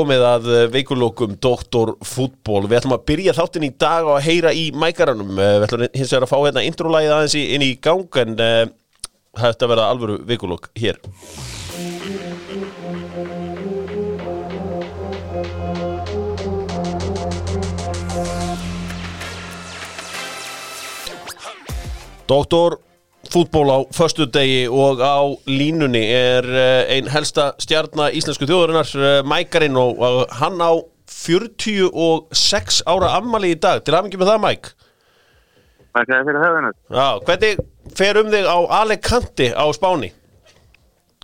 komið að veikulókum Doktor Fútból. Við ætlum að byrja þáttin í dag og að heyra í mækaranum. Eh, Við ætlum hins vegar að fá hérna introlægið aðeins inn í gang en uh, það ætti að vera alvöru veikulók hér. Doktor Fútból á föstu degi og á línunni er eh, ein helsta stjarnar íslensku þjóðurinnar, eh, Mækarinn og, og hann á 46 ára ammali í dag. Til aðmengi með það, Mæk. Þakka þér fyrir höfðinu. Já, hvernig fer um þig á Alicante á Spáni?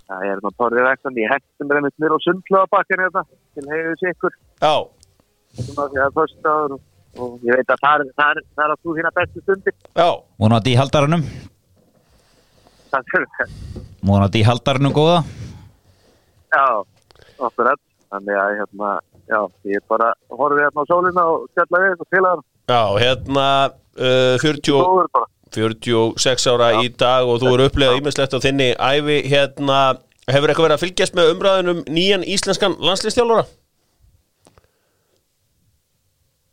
Það er nú torðið vextandi. Ég hættum með mér og þetta til heiðu sikkur. Já, Svona því að fyrst áður og ég veit að það er, það er, það er að þú þína bestu stundir. já, Vonandi í haldaranum Vonandi í haldaranum góða Já, okkur öll. Þannig að hérna, já, ég er bara horfið hérna á sólina og skella við og til að já, hérna uh, 40, góður bara. 46 ára í dag og þú eru upplegað ímislegt á þinni æfi hérna, hefur eitthvað verið að fylgjast með umræðunum nýjan íslenskan landslistjálfara?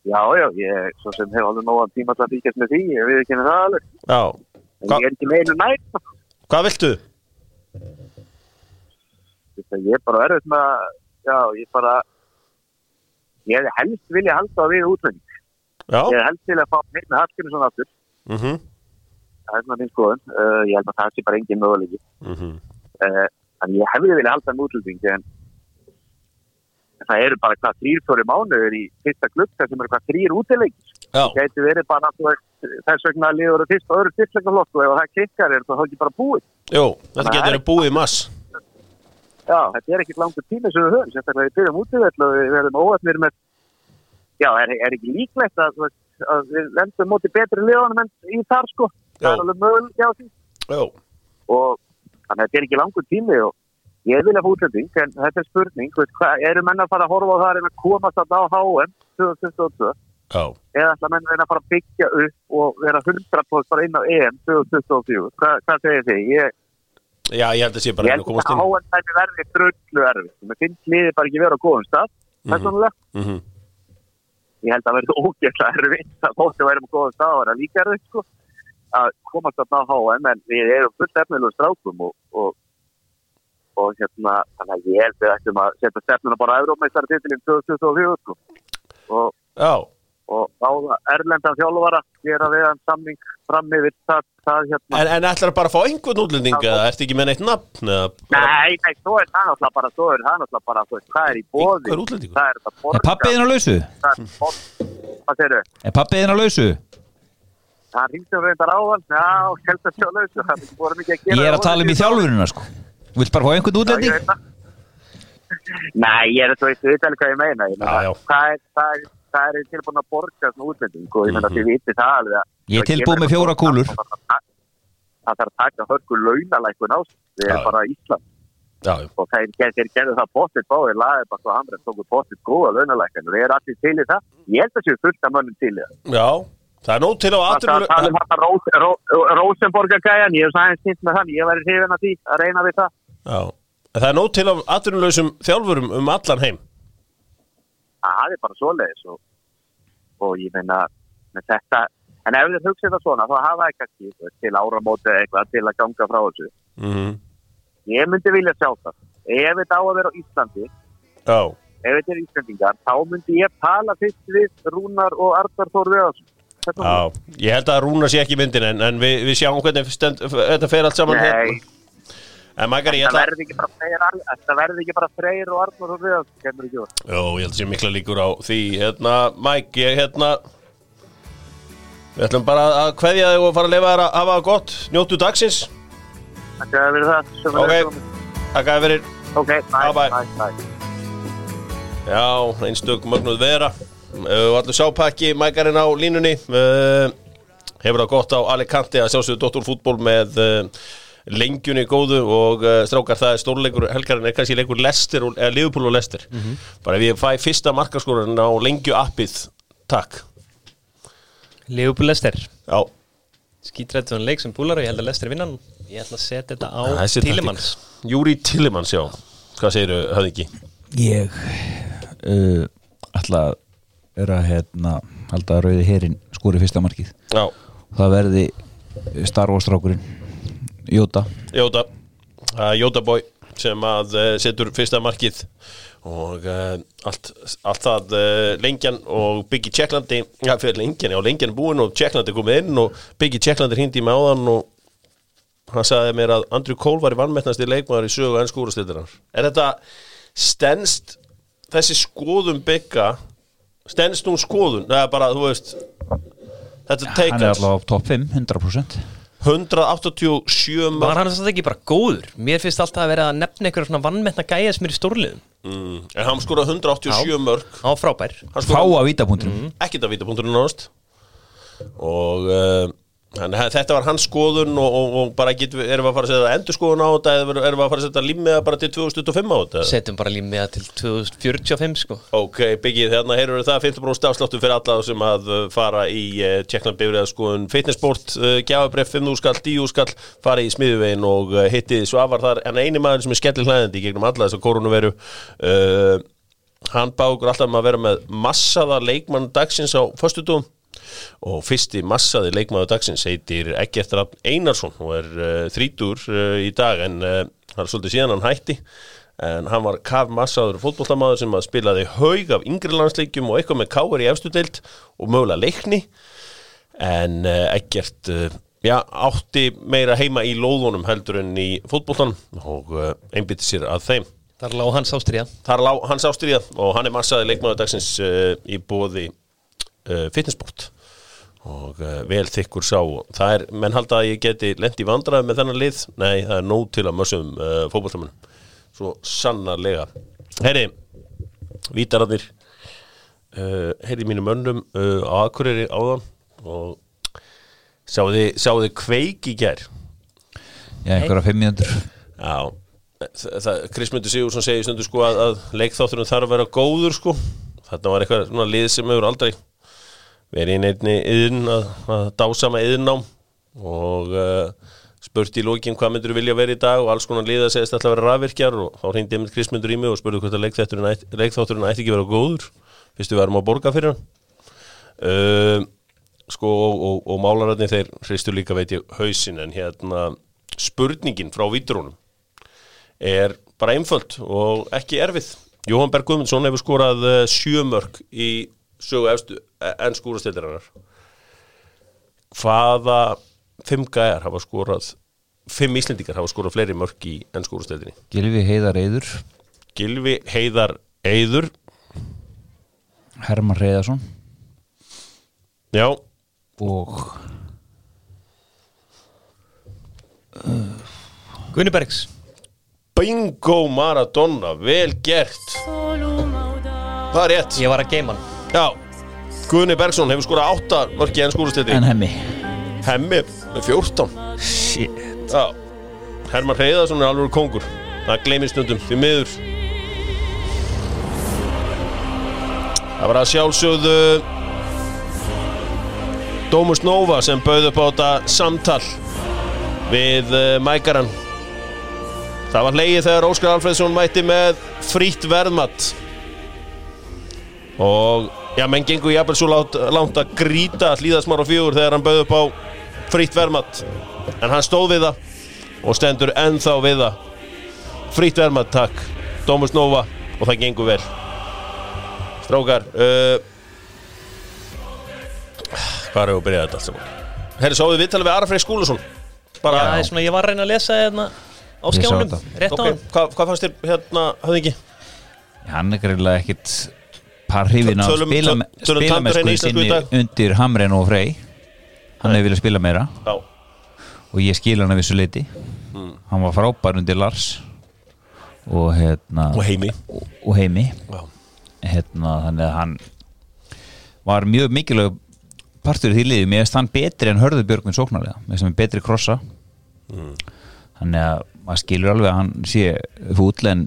Já, já, ég svo sem hef alveg nógan tíma að fylgjast með því, ég við ekki það alveg. Já, En ég er ekki með einu nætt. Hvað viltu? Ég er bara erfitt með að, já, ég bara, ég hefði helst vilja halda við útlending. Já, Ég hefði helst vilja fá heitt með Hallgrímsson aftur. mhm, Það er svona minn skoðun. Uh, ég held að það sé bara engin möguleiki. mhm, Uh, en ég hefði vilja halda með útlending, en það eru bara hvað þrýr, fjóri mánuður í fyrsta glukka sem eru hvað þrýr útileikir. Já, Það gæti verið bara þess vegna að liður fyrst og öðru styrkleikaflokk og ef það kikkar er það ekki bara búið. jú, þetta að getur það búið í mass. Já, þetta er ekkit langur tími sem við höfum, sérstaklega við byrjum útivell og við verðum óöfnir með, já, er, er ekki líklegt að, að við lendum móti betri liðanum en í þar sko, það Já. er alveg möguleg á því Jú, og þannig að þetta er ekki langur tími og ég vilja fá útlending, en þetta er spurning, hvað, eru menn að fara að horfa á það en að komast að á HM 2022 já, eða ætla menn reyna að fara að byggja upp og vera 100% bara inn á EM 2024, Hva, hvað segir þið? Ég, já, ég held að sé bara ég held að inn. HM tæmi verði dröllu erfið, mér finnst liðið bara ekki vera á góðum stað, Mhm, ég held að verði ógeðslega erfitt að þóttu værum á góðum stað að vera líka erfitt sko, að komast að ná HM en við erum fullt efnilegu strákum og, og, og hérna, þannig að ég held að við ættum að setja stefnuna bara að Eurómeistar titilinn 2024 sko. og, Já, og á erlendan þjálfara gera við hann samning fram yfir það, það hérna en, en ætlar bara að fá einhvern útlending eða ertu ekki með neitt nafn? Nei, nei, svo er það náttúrulega bara, svo er það náttúrulega bara, þú veist, hvað er í bóði? Einhver útlendingur? Það er þetta borga. Er pappiðin á lausu? Það er borga. Hvað segir þau? Er pappiðin á lausu? Það ringdi um reyndar áðan, já, helst að sjá lausu, það er ekki að gera. Ég er að tala um í þjálfurina sko Vilt bara fá einhvern Já, ég útlending? veit það. Nei, ég er þú Hvað er, tilbúin að borga svona útlending og ég meina, Mhm. þið vitið það alveg að... Ég er tilbúin með fjóra kúlur. Það þarf að taka hörku launalækun á sig. Við erum bara Ísland. Já, og þeir, gerðu það potið báðir laðið bara svo hamrið tóku potið góða launalækkan og þeir eru allir til í það ég held að séu fullt af mönnum til í það já, það er nóg til á það er að Rós, Ró, Rósenborgargæjan ég hef sæðins týnt með þann, ég væri hrifin að því að reyna við það Já, það er nóg til á aðrunlausum þjálfurum um allan heim. Það er bara svoleiðis og, og ég meina með þetta, en ef þið hugsið það svona þá hafa þú veist, til áramóti eitthvað til að ganga frá þessu. Mhm, ég myndi vilja sjá það. Ef þetta á að vera á Íslandi Já, ef þetta er Íslandingar, þá myndi ég tala fyrst við Rúnar og Arnar Þór Viðarsson. Já, ég held að Rúna sé ekki myndin en, en við, við sjáum hvernig stend, þetta fer allt saman Nei. hérna. Magari, ætla verði ekki bara Freyr, það verði ekki bara Freyr og Arnur og við kemur ekki úr. Jó, ég held að sé mikla líkur á því Hérna, Mike, ég hérna Við ætlum bara að kveðja þig og fara að lifa þér að hafa það gott Njóttu dagsins Það skal verið það. Ok, takk að fyrir Ok, Bye, bye, bye. bye. Já, einstök mögnuð vera uh, Allur sápakki, Mækarinn á línunni Hefur það gott á Alicante að sjálfsögðu Dóttur fútból með uh, lengjunni góðu og uh, strákar það er stórleikur helgarinn er kannski leikur Lester og- eða Liverpool og Lester bara ef ég fæ fyrsta markaskóran á lengju appið takk. Leopold Lester Já, Skítrættuðan leik sem búlar og ég held að Lester vinna hann. Ég ætla að setja þetta á. Tílimanns Júri Tillemans, já. Hvað segiru, höfðingi? Ég uh, ætla að vera hérna halda að rauði herin skori fyrsta markið. Já, það verði Star Wars strákurinn Jóta. Jóta. Uh, Jóta Boy sem að uh, setur fyrsta markið og uh, allt, allt það uh, lengjan og Biggie Tjekklandi já, fyrir lengjan, já, lengjan er búin og Tjekklandi er komið inn og Biggie Tjekklandi hindi með áðan og hann sagði mér að Andrew Cole var í vannmettnasti leikmaður í sögu enn skúrastildirar Er þetta stendst þessi skoðum bygga stendst hún skoðun, það er bara, þú veist þetta hann er alltaf á topp 5, 100% 187 mörg Var hann þess að ekki bara góður? Mér finnst alltaf að vera að nefna einhverja svona vannmetna gæja sem er í stórliðum. Mm. en hann skoraði 187 mörg Á frábær. Fá að vítapunktunum ekkert af vítapunkturinn náðast og uh, hann, þetta var hans skoðun og, og, og bara við, erum við að fara að setja endur skoðun á þetta eða erum við að fara að setja limmiða bara til 2025 á þetta? Setjum bara límiða til 2045 sko. Ok, Biggi, þarna heyrur við það 50% afsláttu fyrir alla sem að uh, fara í uh, Tjekkland bifriða skoðun fitnessport, uh, gjafabref 5 skall, 10 skall, fara í smiðuvegin og uh, hitti Svavar þar, en eini maður sem er skellir hlæðandi gegnum alla þess að koronaveru uh, hann bá okkur alltaf um að vera með massaða leikmann dagsins á föstudum og fyrsti massaði leikmaður dagsins heitir Egert Rafn Einarsson. Og er uh, þrítur uh, í dag en uh, hann er svolítið síðan hann hætti. En hann var kaf massaður fótbolltamaður sem að spilaði haug af yngri landsleikjum og eitthvað með káir í efstu deild og mögulega leikni. En uh, já, átti meira heima í lóðunum heldur en í fótbolltan og einbytti sér að þeim. Þar lág hans ástriða Þar lá hans ástyrja og hann er massaði leikmaður dagsins í bóði uh, fitnessport og uh, vel þykkur sá það er, menn halda að ég geti lent í vandraði með þennan lið, nei það er nóg til að mössum uh, fótballtamunum svo sannarlega. Heyri, vítararnir uh, heyri mínum önnum uh, á Akureyri áðan og sjáðu þið, kveik í gær? Já, einhverja 5 mínútur. Já, Krismundur Sigursson segir stundu sko að, að leikþátturinn þarf að vera góður sko. Þarna var eitthvað lið sem hefur aldrei verið í neittni yðin að, að dásama yðinnám og uh, spurt í lókin hvað myndur vilja vera í dag og alls konar lið að segist alltaf að vera rafvirkjar og þá ég með Krismundur í mig og spurði hvort að leikþátturinn ætti, ekki vera góður fyrst við varum að borga fyrir hann. Uh, sko og, og, og málararnir þeir hristu líka veit ég hausin en hérna spurningin frá víturónum er bara einföld og ekki erfið. Jóhann Berg Guðmundsson hefur skorað uh, sjömörk í sögu efstu en skúrastildarinnar hvaða fimm gæjar hafa skorað fimm Íslendingar hafa skorað fleiri mörk í enn skúrastildinni Gilvi Heiðar Eiður. Gilvi Heiðar Eiður. Herman Reyðarsson já, og Gunni Bergs. Bingo Maradona vel gert. Það er rétt. Ég var að geima hann Já, Guðni Bergson hefur skorað átta mörki en skúrastildri en hemmi? Hemmi með 14 Shit. Já, Herman Reyðarsson er alveg kongur Það gleymir stundum því miður. Það var að sjálfsögðu Dómus Nova sem bauð upp á þetta samtal við uh, Mækaran Það var hleyið þegar Óskar Alfredsson mætti með frýtt verðmatt og já, menn gengur jafnvel svo langt, langt að grýta hlýðasmár og fjögur þegar hann bauð upp á frýtt verðmatt en hann stóð við það og stendur ennþá við það frýtt verðmatt, takk Dómus Nova og það gengur vel Strákar uh, Hvað er að byrja þetta allt saman? Herri, sáðu við viðtalið við Ara Freyr Skúlason bara, Já, ég, svona, ég var að reyna að lesa hérna á skjánum. Rétt á ok, hann hvað, hvað fannst þér hérna, hafði ekki? hann er greiðlega ekkit par hrifin Tölum- spila, tandurhreinu íslensku í dag. undir Hamren og Frey. Hann hefur viljað spila meira. Já, og ég skil hann að vissu leiti Hmm. hann var frábær undir Lars. Og hérna og heimi. Og, og heimi hérna, þannig að hann var mjög mikilvæg partur í því liði, mér finnst hann betri en Hörður Björgvin sóknarlega, mér finnst hann betri krossa. Þannig að maður skilur alveg að hann sé fúll en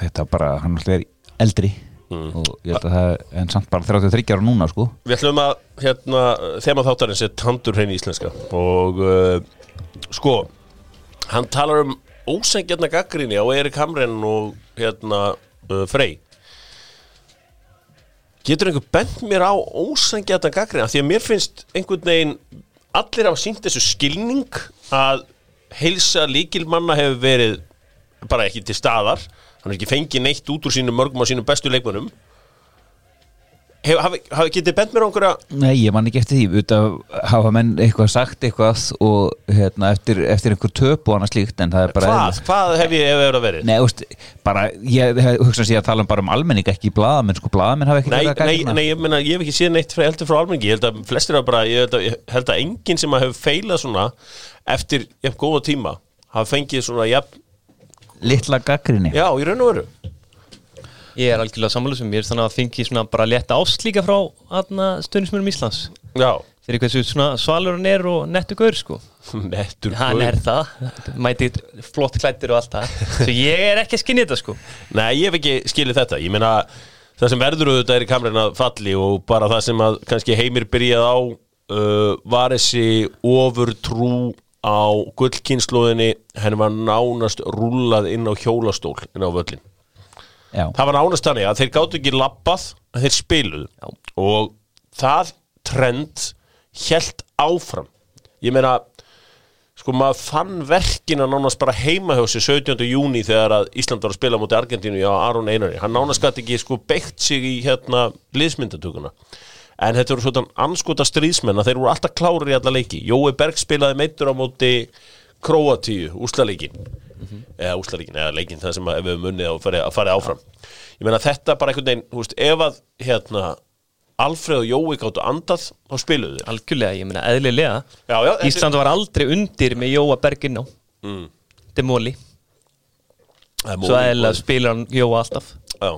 þetta bara, hann er alltaf eldri og ég held að það er en samt bara 33 ára núna sko. Við ætlum að hérna, þema þáttarins er tandur hrein íslenska. Og uh, sko hann talar um ósengjarna gaggrinni á Erik Hamren og hérna uh, Frey. Getur einhver bent mér á ósangjata gaggrina því að mér finnst einhvern veginn allir hafa sínt þessu skilning að heilsa líkilmanna hefur verið bara ekki til staðar hann er ekki fengið neitt út úr sínum mörgum og sínum bestu leikmönnum. Hef, hafi, getið bent mér á einhverja Nei, ég man ekki eftir því. Út af hafa menn eitthvað sagt eitthvað og hérna, eftir, eftir einhver töp og annað slíkt hvað, hvað hef ég verið að verið? Nei, úst, bara, ég hugsa sér að tala um bara um almenning ekki blaðamenn, sko, blaðamenn hafa ekki Nei, verið að nei, gagnrýna. nei, ég meina, ég hef ekki séð neitt frá heldur frá almenningi, ég held að flestir hafa bara, ég held að, ég held að enginn sem hefur feilað svona eftir jafn góða tíma hafa fengið svona jafn, Litla gaggrinni já, í raun og veru. Ég er algjörlega sammála sem mér þannig að fengi svona bara létta ást líka frá stundismörum Íslands. Já, fyrir hversu svona svalur hann er og nettu gaur sko. Nettur hann gaur. er það, mæti flott klættir og allt það. Svo ég er ekki að skinni þetta sko. Nei, ég hef ekki skilið þetta, ég meina það sem verður auðvitað er í kamrina falli og bara það sem að kannski heimir byrjað á uh, var þessi ofur trú á gullkynnslóðinni henni var nánast rúlað inn á hjólastól inn á völlin Já, það var nánast þannig að þeir gáttu ekki labbað en þeir spiluðu. Já. og það trend helt áfram. Ég meina sko maður fann verkina nánast bara heima hjá sér 17. júni þegar að Ísland var að spila mútið Argentínu á Aron Einari. Hann nánast gæti ekki sko beitt sig í hérna liðsmyndatökuna en þetta voru svona anskota stríðsmenn að þeir voru alltaf klárir í alla leiki. Jói Berg spilaði meittur á móti Króatíu, úslaleikin eða úslaleikin, eða leikin það sem við höfum unnið að fara, áfram. Ég meina þetta bara einhvern veginn, þú veist, ef að hérna, Alfreð og Jói gáttu andað, þá spiluðu algjörlega, ég meina eðlilega. Já, já, Ísland var aldrei undir með Jóa Berginn á. Mm. þetta er móli. Svo eðlilega spilar hann Jóa alltaf. Já.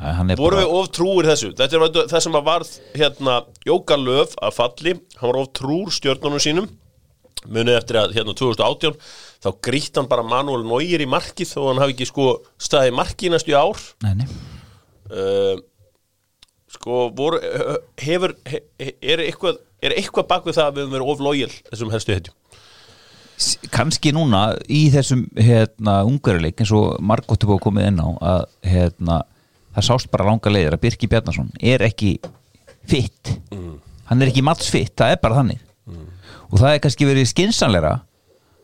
Voru bara við of trúir þessu? Þetta er það sem að varð hérna, Jóka Löf að falli hann var of trúr stjörnunum sínum. Munið eftir að hérna 2018 þá grýtt hann bara Manuel Neuer í markið þó hann hafi ekki sko staðið markið næstu ár. Nei, nei. Uh, sko voru, hefur he, er eitthvað er eitthvað bak við það að við höfum verið of lojal þessum helstu hetjum? Kannski núna í þessum hérna ungarileik eins og Margot er búið að komið inn á að hérna, það sást bara langa leiðir að Birki Bjarnason er ekki fitt hann er ekki mattsfitt, það er bara þannig. Og það er kannski verið skinsanleira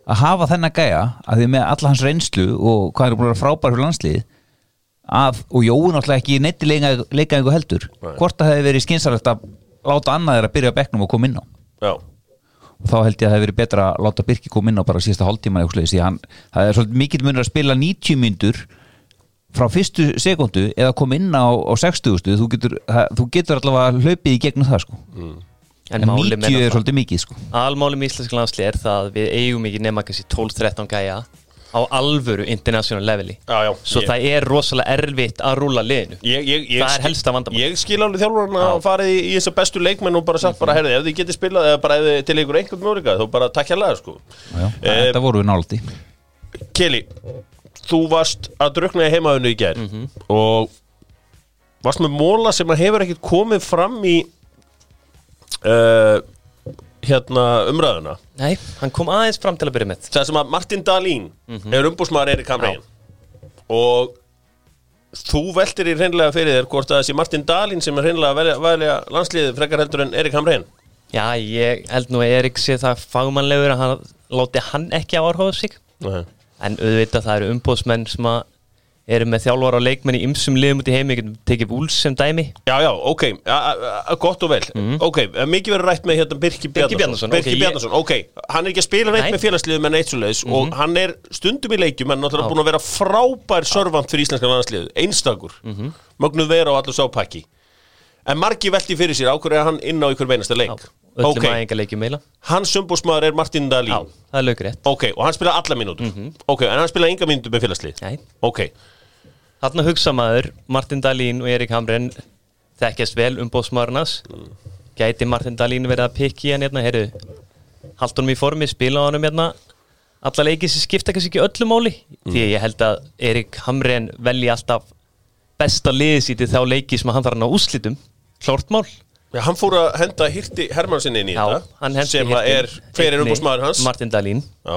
að hafa þennan gæja að því með alla hans reynslu og hvað er búin að vera frábær fyrir landslið að, og Jói náttúrulega ekki neitt leika, leika einhver heldur Nei. hvort það hefði verið skinsanlegt að láta annaðir að byrja á bekknum og koma inn á. Já, og þá held ég að það hefði verið betra að láta Birki koma inn á bara því hann, það er svolítið mikill munur að spila 90 myndur frá fyrstu sekundu eða koma inn á, á 60 þú getur, þú getur allavega hlaupið í gegnum það sko. en, en 90 með er svolítið mikið sko. almáli með íslenska landslið er það að við eigum ekki nema kannski 12-13 gæja á alvöru international leveli. Já, já. Svo ég, það er rosalega erfitt að rúla liðinu. Ég, ég, ég, það er helsta vandamál. Ég skil alveg þjálfurinn að farið í, í þessa bestu leikmenn og bara sagt bara, herði, ef þið getið spilað eða bara þið til ykkur einhvern mjöguleika, þá bara takk hérlega, sko. Eh, þetta voru við náldi Keli, þú varst að drukna í heimaðinu í gær og varst með móla sem að hefur ekkert komið fram í uh, hérna umræðuna. nei, hann kom aðeins fram til að byrja með Það sem að Martin Dahlín er umbúsmaður Erik Hamrein og þú veltir í hreinlega fyrir þér hvort að þessi Martin Dahlín sem er hreinlega velja landsliðið frekar heldur en Erik Hamrein. já, ég held nú að Erik sé það fagmannlegur að hann láti hann ekki áarhofa sig Nei. En auðvitað það eru umbóðsmenn sem eru með þjálfara og leikmenn í ymsum liðum út í heimi, tekið búls sem dæmi. Já, já, ok, a, a, a, gott og vel. Ok, eh, mikið verður rætt með hérna Birki Birki Bjarnason. Bjarnason, Birki ok, ég- Bjarnason, ok, hann er ekki að spila neitt Nei. með félagsliðum en eitt svo leiðis og hann er stundum í leikjum en náttúrulega búin að vera frábær servant fyrir íslenska landsliðu, einstakur. Mögnuð vera á allur sápakki en margi velti fyrir sér ákveður er hann inn á ykkur meinasta leik? Öllum Ok, aðeingarleikjum meila hans umbúsmaður er Martin já, Dahlín það er lögur rétt Ok, og hann spilaði alla mínútur. Ok, en hann spilaði enga mínútur með félagslið? Nei. Ok, Þarna hugsa maður, Martin Dahlín og Erik Hamren þekkjast vel umbóðsmaðurnas gæti Martin Dahlín verið að pikki hann hérna, heyrðu haldt honum í formi, spila honum hérna. Alla leikið sem skipta kannski ekki öllu máli því að ég held að Erik Hamren velji alltaf besta liðið sítið þá leiki sem hann þarf hann á úslitum klárt mál. Já, hann fór að henda Hirti Hermannsin inn í Já, þetta hann hendi sem að er, hver er einni umbúsmaður hans? Martin Dahlín Já.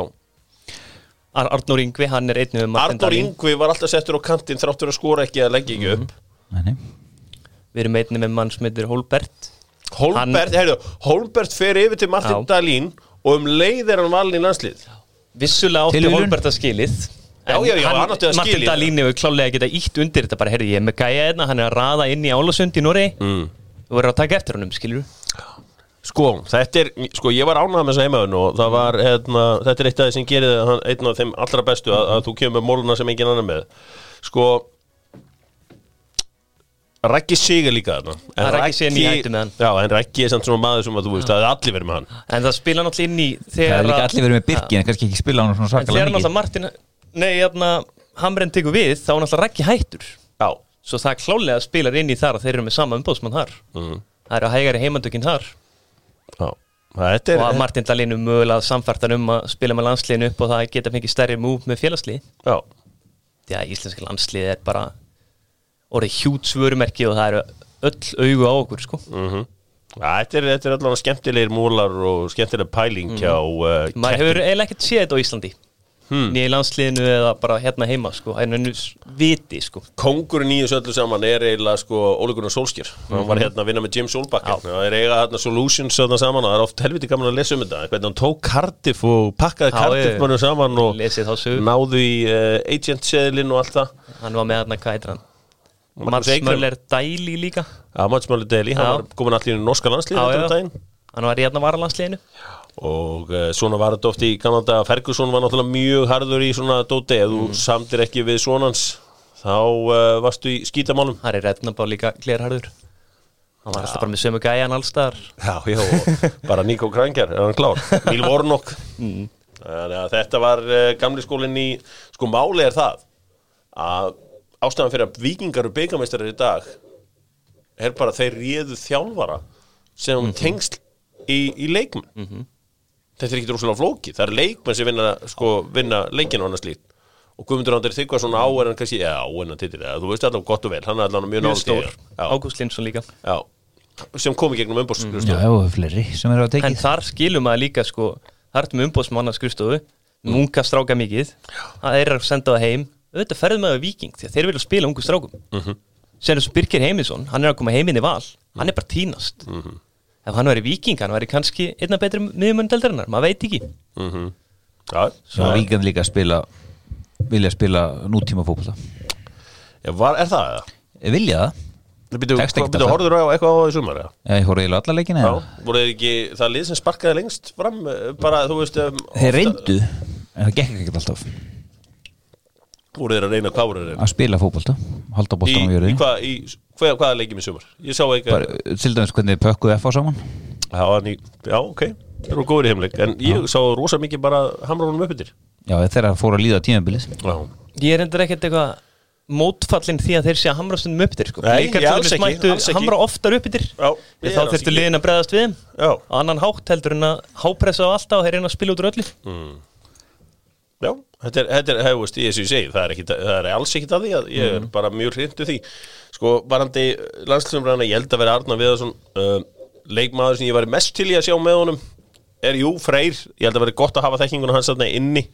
Ar Arnór Ingvi, hann er einnig með Martin Arnór Dahlín Ingvi var alltaf settur á kantinn þráttur að skora ekki að leggja ekki upp. Nei, nei. við erum einnig með mann sem heitir Holbert. Holbert, heyrðu, Holbert fer yfir til Martin Já. Dahlín og um leið er hann valin í landslið. Vissulega átti Tilviljun? Holbert að skilið Já, já, hann að Martin. Dahlín hefur klálega getað ítt undir þetta bara, heyrði ég er með gæja hérna, hann er að raða inn í Álasund í Noregi. Mm. þú verður að taka eftir honum, skilur Sko, þetta er, sko, ég var ánægð með þessa heimaðun og það var, hérna, þetta er eitt af því sem gerir það einn af þeim allra bestu að, að þú kemur með móluna sem engin annar með. Sko Raggi Sig er líka þarna. En Það er ég hætti með hann. Já, en Raggi er samt svona maður sem að þú veist, það er allir verið með hann. En það spila náttúrulega inn í Það er líka að- allir verið með Birki en kannski ekki spila hann svona en þegar svakalega náttúrulega mikið Martin nei, hérna, Hamren tekur við þá er náttúrulega Raggi hættur. Já. Svo það klálega spilar inn í þar að þeir eru með sama umbóðsmann þar. Mm. það eru hægari heimandökinn þar. Já. Þetta er og að Martin Dahlín er mögulega samfærtan um að spila með landsliðinu upp og það geta fengið stærri múf með félagslið. Já. Því að íslenska landslið er bara orðið hjút svörumerki og það eru öll augu á okkur sko. mm Þetta er, er allavega skemmtilegir múlar og skemmtileg pæling hjá uh, maður hefur eiginlega ekkert séð þetta á Íslandi Hmm. nýja landsliðinu eða bara hérna heima sko. nönnu viti sko. Kongurinn í þessu öllu saman er eiginlega sko Óli Gunnar Solskjær. Hann var hérna að vinna með Jim Solbakken. Það er eiga hérna Solutions þarna saman og það er oft helviti gaman að lesa um þetta. Hvernig hann tók Cardiff og pakkaði Já, Cardiff mannum saman og náðu í uh, agent-seðlinn og allt það. Hann var með hérna, hvað heitir hann? Magnús Mats Eikrem. Möller Dæli líka. Já, Mats Möller Deli, hann Já. var komin allir í norska landslið Já, þetta já. daginn. Hann var hérna varalandsliðinu og uh, svona var þetta oft í Kanada Ferguson var náttúrulega mjög harður í svona dóti. Ef Mm. þú samtir ekki við svonans þá uh, varstu í skítamálum. Hann er rednabá líka glerharður hann var alltaf bara með sömu gæjan allstar Já, já, bara Nico Kranger er hann klár, Neil Warnock. Mm. Þetta var uh, gamli skólinn í, sko máli er það að ástæðan fyrir að vikingar og byggameistarar í dag er bara þeir réðu þjálfara sem Mhm. tengsl í, í leikmenn þetta er ekki rosalega flóki það er leikmenn sem vinna, sko, vinna leikinn og annars líkt og Guðmundur Andri Þykvar svona á en kannski, já, á en að titil eða, þú veist allavega gott og vel, hann er allavega mjög já, Ágúst Lindsson líka. Já, sem kom í gegnum Já, umbúrskrifstofu og fleiri sem eru en tekið. Þar skilum maður líka sko þar ertu með umbóðsmanna skrifstofu. Munga stráka mikið. Það er að senda það heim. Auðvitað ferðum maður viking því að þeir vilja spila ungu strákum. Mm -hmm. sem er svo Birkir Heimisson, hann er að koma heiminn í val. Hann er bara tínast ef hann væri viking, hann væri kannski einna betri miðjumunn deldarinnar, maður veit ekki Mhm. Já, Svo já, víkjandi líka að spila vilja spila nútíma já, var, er það eða? Vilja það? Býtu, alltaf. horfður á eitthvað á því sumar eða? Ég horfði eiginlega alla leikina Já, voru þeir ekki, það lið sem sparkaði lengst fram, eh, bara, þú veist um, Þeir reyndu en það gekk ekkert alltaf Voru þeir að reyna, hvað voru þeir að reyna? að spila fótbolta halda Í, boltanum á í, jörði hvað, í, hvað, hvaða leikjum í sumar? Ég sá Bara, til dæmis hvernig þið pökkuðu F á saman. Já, já, ok, þeir eru góður í heimleik En ég sá rosa mikið bara hamránum upp yfir Já, þeirra fóru að líða tímabilið. Já, ég er endur ekkert eitthvað mótfallin því að þeir sé að hamra stundum upp yfir sko. Nei, ég alls ekki, mættu alls ekki. hamra oftar upp yfir Já, ég er þá þurftu liðin að bregðast við þeim. Já, á annan hátt heldur en að hápressa á alltaf og þeir reyna að spila út úr öllu já Þetta er, þetta er, hefur veist, ég ég segi Það er, ekki, það er alls ekkit að því að ég er bara mjög hrindu því. Sko, varandi landslumræðina, ég held að vera Arna Viðarsson uh, Leikmaður sem ég væri mest til í að sjá með honum Er jú, Freyr, ég held að vera gott að hafa þekkinguna hans þarna inni.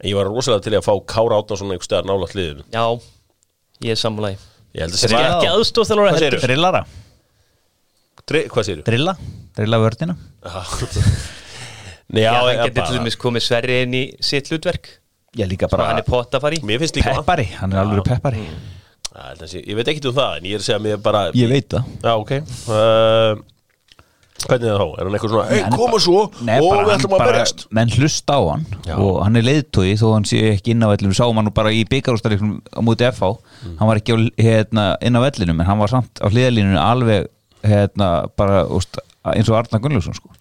En ég var rosalega til að fá Kára Átnason einhver staðar nála hliðinu já, ég er sammálaði Ég held að segja eru ekki aðstóð Hvað heldur. Segirðu? Drillara. Dri, Hvað segirðu? Drilla. Drilla vördina Já, já, hann getur til dæmis komið sverri inn í sitt hlutverk. Já, líka bara hann er pott að fara í Mér finnst líka Peppari, hann er alveg peppari. Já, ég veit ekkit um það En ég er að segja að mér bara Ég veit það. Já, ok. Uh, Hvernig er það þá? Er hann eitthvað svona Hei, koma svo. Nei, Og við ætlum að berjast. menn hlusta á hann Já. og hann er leiðtói þó hann sé ekki inn á vellinum sáum hann bara í byggarústarikum á múti FH Mm. hann var ekki á, hérna, inn á vellinum en hann var samt á hliðalínunum alveg hérna, bara úst, eins og Arna Gunnlaugsson sko.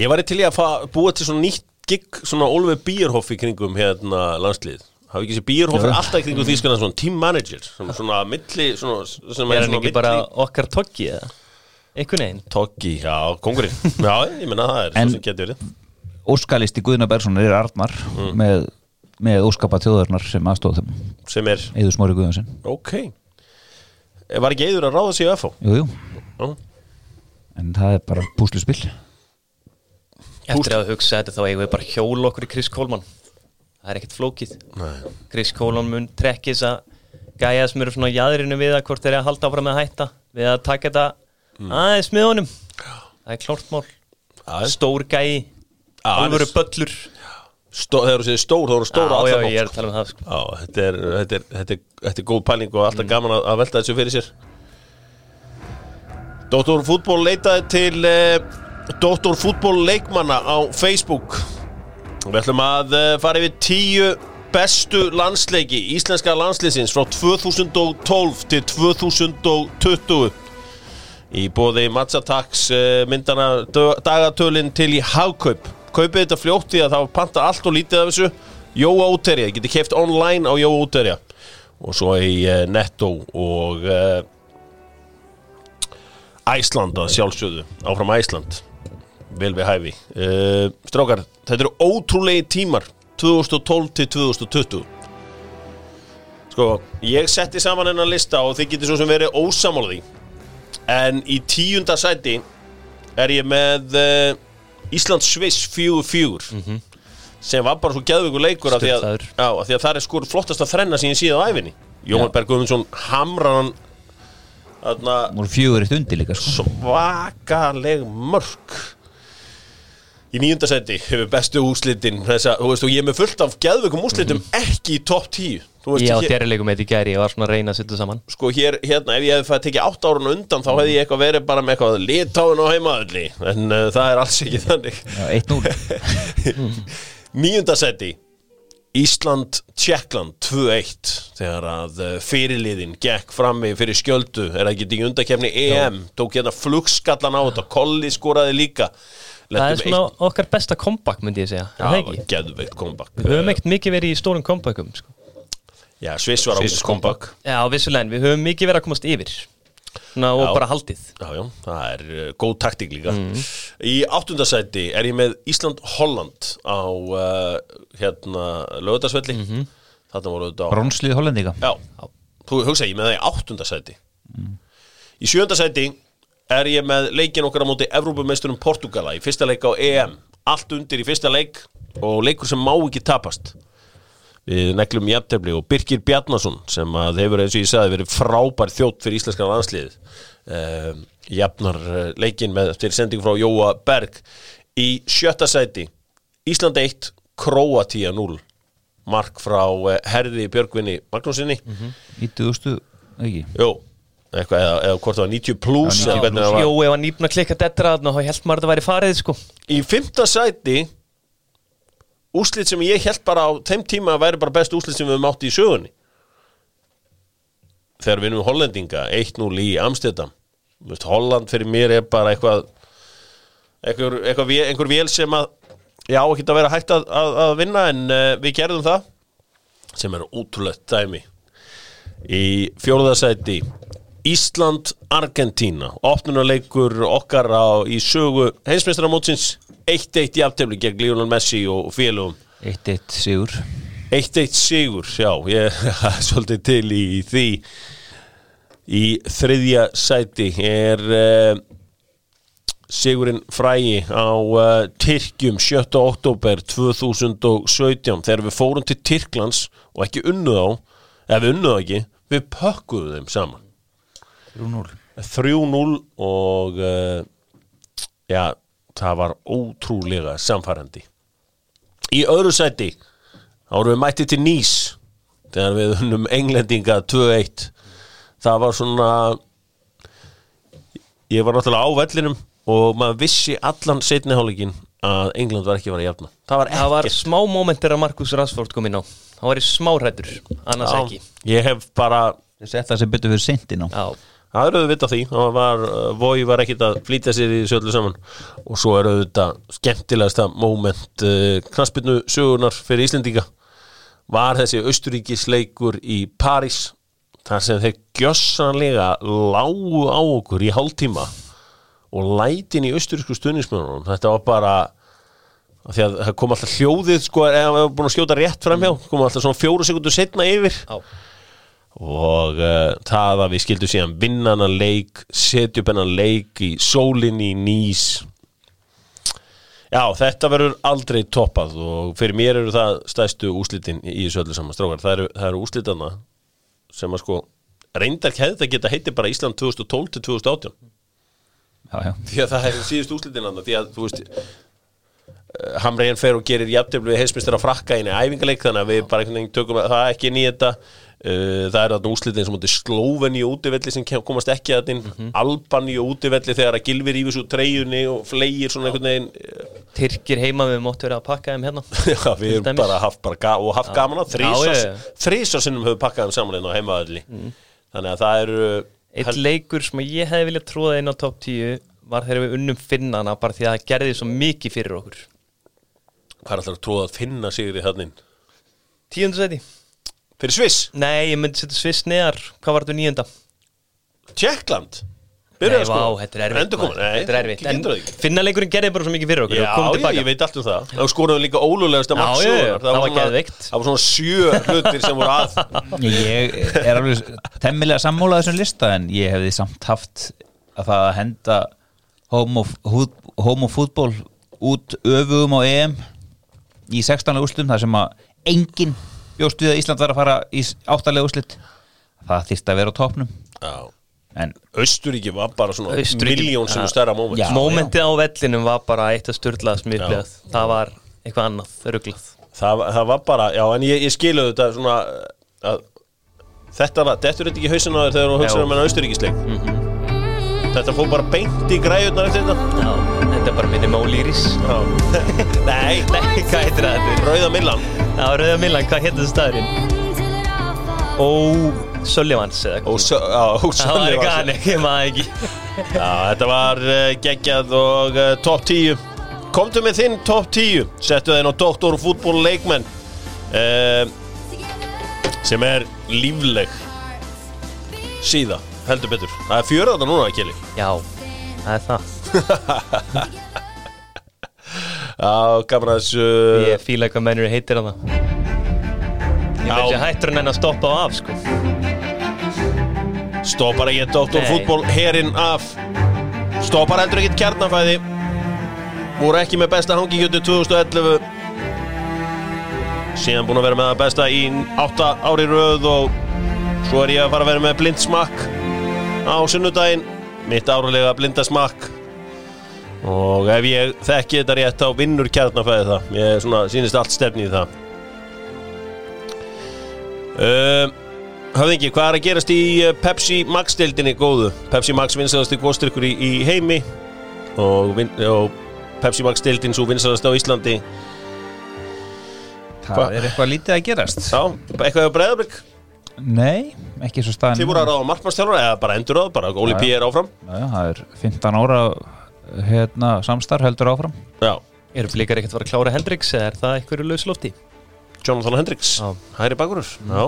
Ég var til í að fa, búa til svona nýtt gig Svona Ólfi Bíerhoff í kringum hérna landslið Hafi ekki þessi Bíerhoff er alltaf í kringum því skana svona team manager Svona, svona milli svona, sem er hann svona ekki bara okkar tokki eða? Einhvern veginn. Toggi, já, kongurinn Já, ég menna það er En- svo sem getur verið. Óskalisti Guðna Bergssonar er Arnar Mm. með, með óskapa þjóðarnar sem aðstóð þeim. Sem er, Eður Smári Guðansson ok. Var ekki eður að ráða sig á FH? Jú, jú, en það er bara púsluspill eftir að hugsa þetta þá eigum við bara hjól okkur í Chris Coleman. Það er ekkert flókið. Chris Coleman mun trekki þess að gæja sem eru svona í jaðrinu við að hvort þeir eru að halda áfram með að hætta við að taka þetta aðeins með honum. Það er klort mál. Já, stór gæi, alvöru böllur. Stó, þegar þú segir stór, þá eru stóra já, já, ég er að tala um það sko. Já, þetta er, þetta er, þetta er, þetta er góð pæling og alltaf gaman að, að velta þessu fyrir sér Dóttor fútból leitaði til eh, Dóttor fútból leikmanna á Facebook. Við ætlum að eh, fara yfir tíu bestu landsleiki íslenska landsleisins frá 2012 til 2020 í bóði Matsatax eh, myndana dö- dagatölin til í hagkaup. Kaupið þetta fljótt því að það var panta allt og lítið af þessu. Jóa Úterja, þið getið keft online á Jóa Úterja og svo í uh, Netto og Æsland að sjálfsögðu áfram Æsland. Vel við hæfi. Uh, Strákar, þetta eru ótrúlegi tímar 2012 til 2020 Sko, ég setti saman hennar lista og þið getið svo sem verið ósamálaði En í tíunda sæti er ég með uh, Ísland Sviss 4-4 sem var bara svo geðveikur leikur af því, að, já, af því að það er skor flottast að þrenna sem ég síða á æfinni Jóhann Berg Guðmundsson hamrar hann voru fjögur eitt undir líka sko. svakaleg mörg í nýjunda seti hefur bestu úslitin þessa, þú veist, og ég er með fullt af geðveikum úslitum ekki í topp 10 þú veist, ég á hér, djærileikum eitt í gæri, ég var svona að reyna að setja saman. Sko hér, hérna, ef ég hefði fæði tekið 8 árun undan þá hefði ég eitthvað verið bara með eitthvað litáin á heimaðalli, en uh, það er alls ekki þannig. Já, 1-0 Níunda seti Ísland, Tjekkland 2-1 þegar að uh, fyrirliðin gekk frammi fyrir skjöldu. Er það ekki í undakefni EM tók hérna flugskallan á þetta. Kolli skoraði líka. Það er svona okkar besta comeback myndi ég segja, er það eitt- ekki? Já, Við höfum ekkert mikið verið í stórum comebackum sko. Já, Sviss var Sviss ákveðs comeback. Já, vissulega, en við höfum mikið verið að komast yfir Svona, og Já. bara haldið. Já, já, það er uh, góð taktík líka. Í áttundasæti er ég með Ísland-Holland á uh, hérna lögutarsvelli mm -hmm. Þarna voru þetta á Bronslið hollendinga. Já, þú hugsa ég með það í áttundasæti Í sjöndasæti er ég með leikin okkar á móti Evrópumeisturum Portugala í fyrsta leik á EM. Allt undir í fyrsta leik og leikur sem má ekki tapast Við neglum jafntefli og Birkir Bjarnason sem að hefur eins og ég sagði verið frábær þjótt fyrir íslenska landslið um, jafnar uh, leikin með til sending frá Jóa Berg. Í sjötta sæti Ísland 1, Kroatia 0 mark frá uh, Herði Björgvinni Magnúsinni Í 2000, ekki? Jó, eitthvað, eða, eða hvort það var 90 plus, Já, eða 90 hvernig það var. Jó, ef hann nýpna klikka dettra þá held maður að það væri farið sko. Í fymta sæti úslit sem ég held bara á þeim tíma að væri bara best úslit sem við höfum átt í sögunni. Þegar við erum hollendinga 1-0 í Amsterdam. Þú veist, Holland fyrir mér er bara eitthvað einhver, eitthvað, einhver vél sem að já, ekki að vera hægt að, að, að vinna en uh, við gerðum það sem er útrúlegt dæmi. Í fjóruðasæti Ísland, Argentína. Opnunarleikur okkar á, í sögu heimsmeistaramótsins. 1-1 í aftefli gegn Lionel Messi og félugum 1-1 sigur. 1-1 sigur, já, ég er svolítið til í því. Í þriðja sæti er uh, sigurinn frægi á uh, Tyrkjum 7. oktober 2017 þegar við fórum til Tyrklands og ekki unnuð á ef við unnuð á ekki, við pökkuðum þeim saman 3-0 3-0 og uh, já, það var ótrúlega samfærandi í öðru sæti þá vorum við mættið til Nýs þegar við unnum englendinga 2-1 það var svona ég var náttúrulega á vellinum og maður vissi allan setniháleikin að England var ekki að vera að jafna. Það var Það var smá momentir að Markus Rashford kom inn á. Það var í smá hrættur, annars Já, ekki. ég hef bara Þess að það sem betur fyrir sendin á Já, Það er auðvitað því, það var, uh, Voi var ekkit að flýta sér í söllu saman. Og svo er auðvitað skemmtilegasta moment uh, knaspinu sögunar fyrir Íslendinga. Var þessi austuríkisleikur í París þar sem þeir gjössanlega lágu á okkur í hálftíma og lætin í austurísku stuðnismjörnum þetta var bara því að það kom alltaf hljóðið sko, ef það var búin að skjóta rétt framhjá. Kom alltaf svona fjóru sekundur setna yfir. Já og uh, það að við skildum síðan vinna hennan leik, hennan leik í sólinni nýs. Já, þetta verður aldrei toppað og fyrir mér eru það stæstu úslitin í þessu öllu saman strákar, það eru, það eru úslitana sem að sko reyndar hefði þetta geta heiti bara Ísland 2012 til 2018 já, já, því að það er síðust úslitin því að þú veist eh, Hamrein fer og gerir jafntöflu við heimsmyndstur að frakka inn í æfingarleik þannig að við bara tökum það ekki inn í þetta. Uh, það er þarna úslitin sem mútið Slóveni og útivelli sem komast ekki að þinn mm Albani og útivelli þegar að Gilvi rífis úr treyjunni og fleigir svona einhvern veginn eh, Tyrkir heima við mótt verið að pakka þeim hérna. Já, við dæmis. bara haft bara og haft gaman að Já, já, já. þrísar sinnum höfum pakkað þeim saman inn á heimaðalli þannig að það eru Eitt leikur sem ég hefði viljað tróða inn á top 10 var þegar við unnum finnana bara því að það gerði svo mikið fyrir okkur. Hvað er alltaf að tróða að finna sig í þannig Tíundu seti? Fyrir Sviss, Nei, ég myndi setja Sviss neðar. Hvað var þetta nýjunda? Tjekkland Nei, byrjaði vá, sko þetta er erfitt nei, Þetta er erfitt. En finnaleikurinn gerði bara svo mikið fyrir okkur. Já, tilbaka. ég veit allt um það. Það skoraðu líka mark já, já, sögunar. það var geðveikt. Það var svona sjö hlutir sem voru að. Ég er alveg temmilega sammólað þessum lista en ég hefði samt haft að það að henda homofútból út öfugum á EM í 16. úrslutum þar sem að enginn bjóst við að Ísland var að fara í áttalega úrslit? Það þýrst að vera á topnum Já. En Östuríki var bara svona miljón sem stærra moment. Já. Mómentið á vellinum var bara eitt að ég upplifað. Það var eitthvað annað, ruglað. Það, það var bara, já en ég, ég skilu þetta svona að þetta var, þetta er ekki í hausinn á þér þegar þú hugsaður Já. um enn austuríkisleik þetta fór bara beint í græjurnar eftir þetta? Já, minni Mólýris Já. nei, Nei, hvað heitir það? Þetta? Rauða Millan Já, Rauða Millan, hvað heitir það staðurinn? Ó, Sullivans eða og sö- já, og Það var ekki hann, ekki maður ekki. Já, þetta var uh, geggjað og uh, top 10 Komdu með þinn top 10 Settu þeim á Doktor fútból leikmenn uh, sem er lífleg. Síða, heldur betur. Það er fjörðan núna, Kjeli Já, það er það Já, gaman að þessu. Ég fíla eitthvað mennur heitir hann Ég Já. veit ég hættur en að stoppa á af sko. Stoppar ekki Nei. fútból herinn af. Stoppar heldur ekki kjarnafæði. Voru ekki með besta hangikjötu 2011 Síðan búin að vera með það besta í 8 ári röð og svo er ég að fara að vera með blind smakk á sunnudaginn. Mitt árulega blinda smakk og ef ég þekki þetta rétt þá vinnur kjarnafæði það ég svona, sýnist allt stefni í það um, Höfðingi, hvað er að gerast í uh, Pepsi Max deildinni góðu? Pepsi Max vinsalast í góðstrykkur í, í heimi og, og Pepsi Max deildin svo vinsalast á Íslandi það Hva? er eitthvað lítið að gerast Já, eitthvað á Breiðabrygg nei, ekki svo staðan Þið voru að ráða markmannstjálfara eða bara endur ráð, bara Óli. P. er áfram já, það er 15 ára hérna, samstarf heldur áfram? Já, Eru blikar ekkert að fara að klára Hendrix eða er það eitthvað í lauslofti? Jonathan Hendricks Já. Hæri bakurur Já,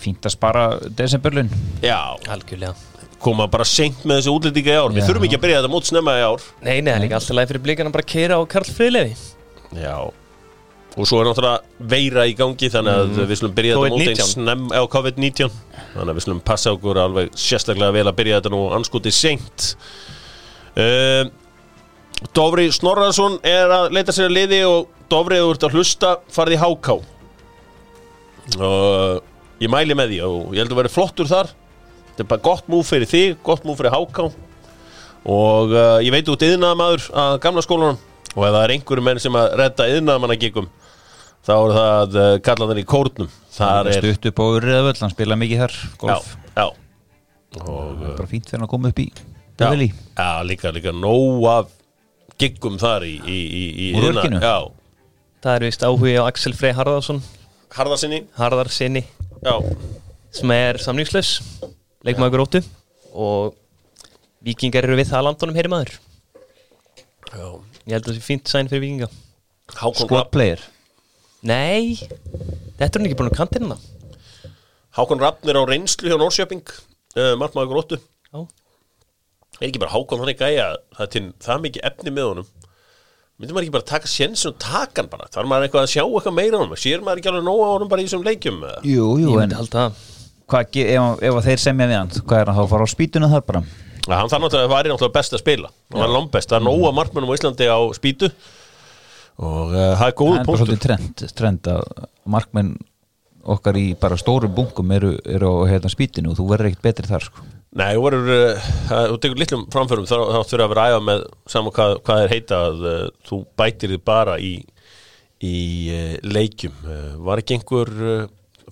fínt að spara desemberlun Já. Algjörlega. Koma bara seint með þessi útlendinga í ár. Við Já. þurfum ekki að byrja þetta mót snemma í ár. Nei, nei, það er líka alltaf læg fyrir bara að keira á Karl Friðlefi. Já. Og svo er náttúrulega veira í gangi þannig að við slum byrja þetta mót eins COVID-19. snemm á COVID-19 þannig að við slum passa okkur alveg sérstaklega vel að byrja þetta nú anskoti seint um, Dofri Snorrason er að leita sér að liði og Dofri, þú ert að hlusta farið í háká og ég mæli með því og ég held að vera flottur þar. Þetta er bara gott múf fyrir þig, gott múf fyrir háká og uh, ég veit út yðnaðamaður að gamla skólanum. Og ef það er einhverjum menn sem að redda yðnaðamannagigum þá er það uh, kallaðan í kórnum. Þar er, stutt upp á Urriðavöll, hann spila mikið þar já, golf, já og uh, bara fínt fyrir hann að koma upp í já, já, líka, líka nóg af giggum þar í, í, í, í Úrverkinu? já, Það er vist áhugi á Axel Frey Harðarsson harðarsinni Harðarsinni já, sem er samningslaus leikmaður grótu og vikingar eru við það að landunum heyri maður. Já. Ég held að það sé fínt sæn fyrir vikinga Hákon, squad Rapp, player. Nei, þetta er hann ekki búin að kantina Hákon Rappnir á reynslu hjá Norrköping uh, markmaður gróttu. Já, er ekki bara Hákon þannig gæja að það er til það mikið efni með honum? Myndi maður ekki bara taka sjensin og taka hann bara? Þarf maður eitthvað að sjá eitthvað meira honum? Sér maður ekki alveg nóga á honum bara í þessum leikjum jú, jú, en hvað, ef, ef þeir semja við hann hvað er hann þá að fara á spýtuna þar bara? Ja, hann þarf náttúrulega að væri náttúrulega best að spila. Og hann er langbest, það er nóga markmennum á Íslandi á spýtu. Og uh, það er góð það er bara punktur. svolítið trend, trend að markmenn okkar í bara stórum bunkum eru, eru á hérna, spýtinu og þú verður ekkert betri þar sko. Nei, þú verður, uh, þú tekur litlum framförum þá þurfa að vera æfa með saman hvað, hvað er heita að uh, þú bætir þið bara í, í uh, leikjum. Var ekki einhver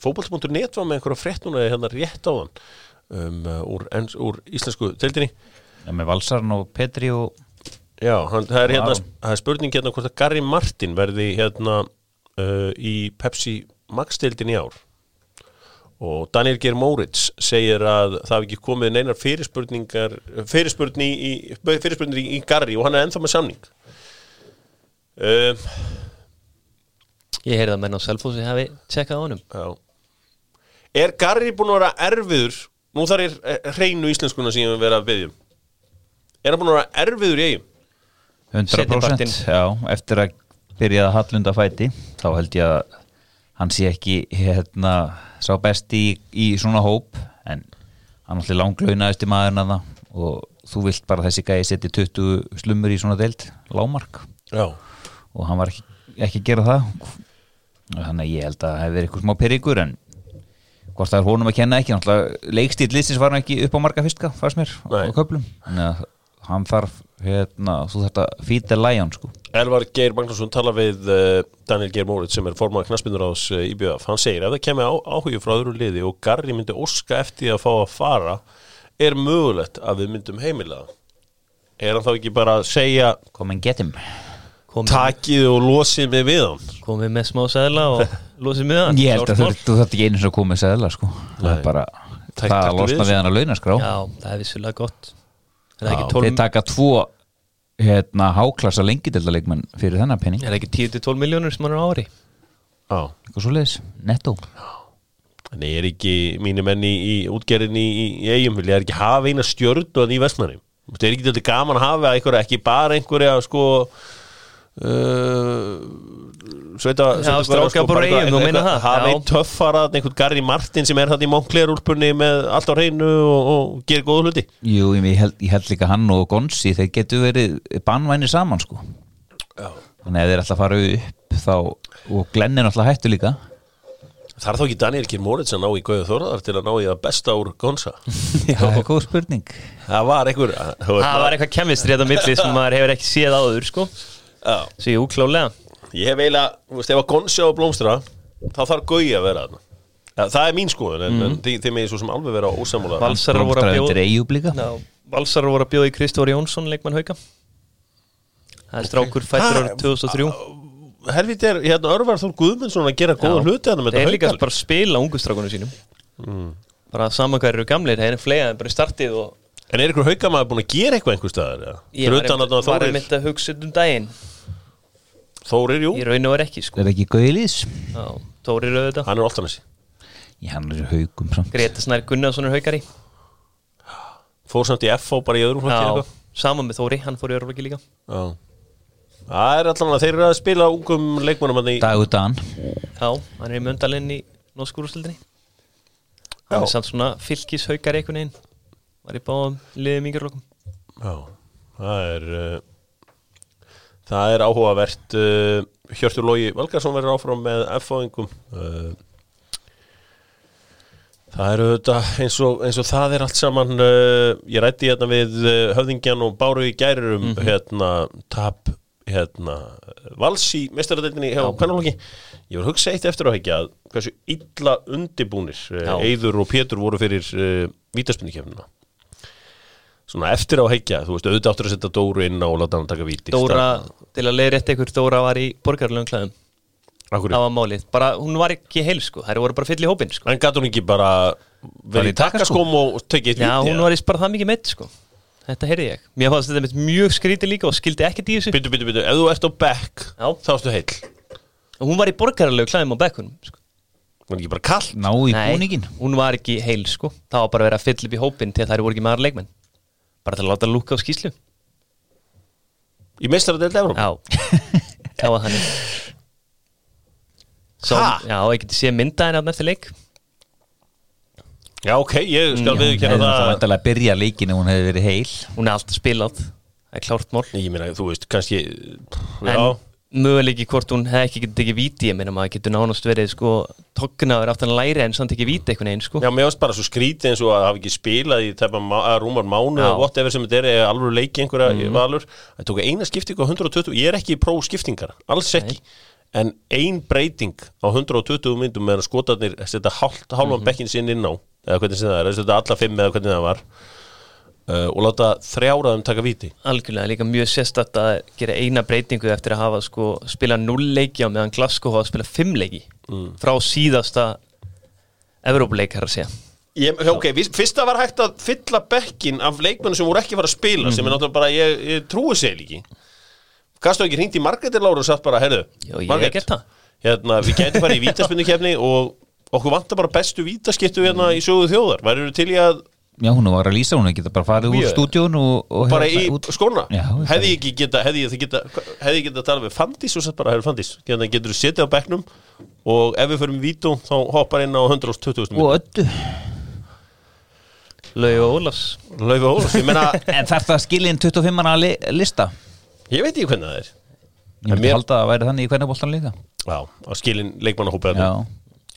fótbolti.net var með einhverja frétt núna hérna rétt á þann um, úr, ens, úr íslensku deildinni. ja, með Valsarn og Petri og Já, hann, það, er hérna, það er spurning hérna hvort að Gary Martin verði hérna uh, í Pepsi Max-deildin í ár og Daniel Geir Moritz segir að það hafi ekki komið neinar fyrirspurningar fyrirspurni í, fyrirspurningar í, í Gary og hann er ennþá með samning. Um, Ég heyrði að menn á Selfossi hafi tjekkað á honum. Já. Er Gary búin að vera erfiður? Nú þar er hreinu íslenskuna sem ég hef verið að byggjum er hann búin að vera erfiður í eigum 100% Seinnipartinn. já, eftir að byrja að hallunda fæti þá held ég að hann sé ekki hérna sá besti í, í svona hóp en hann allir langlaunaðist í maðurinn að það og þú vilt bara þessi gæði setja 20 slumur í svona deild lámark Já, og hann var ekki, ekki að gera það. Þannig að ég held að það hefur verið eitthvað smá perikur en hvort það er honum að kenna ekki listins var hann ekki upp á marga fistka fannst mér Nei. á köplum þannig að hann þarf hérna, þú að feed the lion sko. Elvar Geir Magnússon tala við uh, Daniel Geir Moritz sem er formann knaspinduráðs uh, í BF hann segir ef það kemur áhugju frá öðru liði og Garri myndi óska eftir að fá að fara er mögulegt að við myndum heimila það? er hann þá ekki bara að segja come and get him. Komið, takið og losið mig við hann komið með smá seðla og losið með hann. Ég held að þú, þarft ekki einu sem að koma með seðla sko. Það Nei. er bara Takk- það að losna við við hann að launaskrá Já, það er vissulega gott Ekki þeir 12, taka tvo hérna háklassa lengidildaleikmenn fyrir þennan penning er það ekki 10-12 miljónur sem hann er á ári? Já. eitthvað svo leiðis, netto Þannig er ekki mínu menni í, útgerðinni í, í eigum vilja er ekki hafa eina stjörnu í vestmanni Það er ekki þetta gaman að hafa einhverja, ekki bara einhverja sko uh, sveita, Já, stráka bara Eyjum, þú meinar það? hafa Já. einn töffara, einhvern Garri Martin sem er það í Moncler-úlpunni með allt á hreinu og, og gerir góða hluti Jú, ég held, ég held líka hann og Gonsi þeir getur verið bannvænir saman sko Já. þannig að þeir að fara upp þá, og Glenn er náttúrulega hættu líka Það er þá ekki Daniel Kjær Moritz að ná í Gauðu Þórðar til að ná í það besta úr Gonsa það er góð spurning Það var einhver Það var eitthvað kemistri þetta milli sem maður hefur ekki séð áður sko Já. Svo ég úklálega Ég hef eiginlega, þú veist, ef að Gonsi á blómstra þá þarf Gauði að vera þarna. Ja, Það er mín skoðun, en, en þið, þið megið svo sem alveg vera ósamúla Valsarar voru að bjóða líka? Í Kristóri Jónsson leikmann hauka. Það er strákur fættur árið 2003 Helviti er, hérna, Örvar Þór Guðmundsson að gera góða hluti hann með þetta líka haukal bara að spila ungustrákunum sínum. Bara saman hvað eru gamlir Það er flega en bara í startið og En er ykkur haukamaður búin að gera eitthvað einhver staðar? Ég var einmitt að hugsa um daginn Þórir, jú, Í raun og er ekki sko. Er ekki Gauðlís Já, Tórir auðvitað. Hann er Oltanesi ég hann er haugum samt. Greta Snær Gunnarsson er haukari. Fór samt í FH bara í öðrum flokki Já, saman með Þóri, hann fór í örflokki líka. Já. Það er allan að þeir eru að spila ungum leikmannum hann í Dagur Dan. Já, hann er í möndalinn í nóskúrústildinni Já. Hann er samt svona fylgis haukari einhvern veginn. Var í báðum liðum yngjörlokum Já, það er uh, það er áhugavert uh, Hjörtur Lógi Valgarsson verður áfram með F-fáingum. Uh, það er auðvitað eins og, eins og það er allt saman uh, ég rætti hérna við höfðingjan og báru í gærir um hérna tap hérna vals í mestaradeildinni hjá Pennalóki ég var að hugsa eitt eftir á hekja að hversu illa undibúnir. Eyður og Pétur voru fyrir uh, vítaspindikefnina svona eftir á heikja, þú veist, auðvitað áttur að setja Dóru inn á og láta hann taka víti Dóra, til að leiða rétt ykkur Dóra var í borgarlegum klæðum. Akkur, Það var málið, bara, hún var ekki heil sko. Þær voru bara fyll í hópin sko. En gæti hún ekki bara verið í takaskóm og tekið eitt Já, víti hún var í bara það mikið meitt sko. Þetta heyrði ég. Mér fannst þetta mitt mjög skrítið líka og skildi ekkert í þessu. Byttu, byttu, byttu, ef þú ert á back Já. þá ertu heill. Og Hún var í borgarlegu klæðum á bekkunum sko. Var ekki bara kall ná í búningin hún var ekki heil sko. Það var bara að fylla upp í hópin til að þær voru ekki aðra leikmenn Bara til að láta lúka á skýslu í meistaradeild Evróp Já, það var þannig. Svo, Ha? Já, ég geti séð myndaðin á eftir leik. Já, ok, ég skal við hefði kera náttúrulega það. vantarlega að byrja leikinu hún hefði verið heil. Hún er alltaf spilað. Það er klárt mál. Ég meina, þú veist, kannski En Já, möguleiki hvort hún hefði ekki getið ekki víti ég meina maður getur nánast verið sko tokknaður aftan að læri en samt ekki víti einhvern veginn sko. Já, mér varst bara svo skrítið eins og að hafa ekki spilað í tæpa rúmar mánu eða whatever sem þetta er, eða alveg leiki einhverja valur. Það tók eina skiptingu á 120 Ég er ekki í próf skiptingar, alls ekki. En ein breyting á 120 myndum meðan skotarnir setja hálfan bekkin sinn inn á eða hvernig sem það er, setja alla fimm eða hvernig það var uh, og láta þrjáraðum taka víti. Algjörlega líka mjög sérstætt að gera eina breytingu eftir að hafa sko spila 0 leiki á meðan Glasgow hafa spila 5 leiki frá síðasta Evrópuleik er að segja. Ég, ok, vis- fyrst það var hægt að fylla bekkin af leikmennu sem voru ekki fara að spila sem er náttúrulega bara, ég, ég trúi sér ekki. Kastu ekki hringt í Margretir Láru og sagt bara, gert það. hérna, við gætum farið í vítaspindukefni og okkur vantar bara bestu vítaskiptu hérna í sögu þjóðar. Væri til í að Já, hún var að lýsa, hún hefði geta bara farið úr stúdíun og, og bara í hérna út. skóna? Já, hefði ég ekki geta hefði ég geta, hefði ég geta að tala við Fandís og sagt bara, heyrðu Fandís, hérna getur þú setið á bekknum og ef við förum í vító þá hoppar inn á 120.000 Og öllu Laugi og Ólafs. Laufi Ólafs, ég meina, En þarf það að skilja inn 25 manna li, lista? Ég veit ekki hvernig það er. Ég myndi mér- halda að það væri þannig í hvernig bóltan líka. Já, að skilin leikmannahópa Já,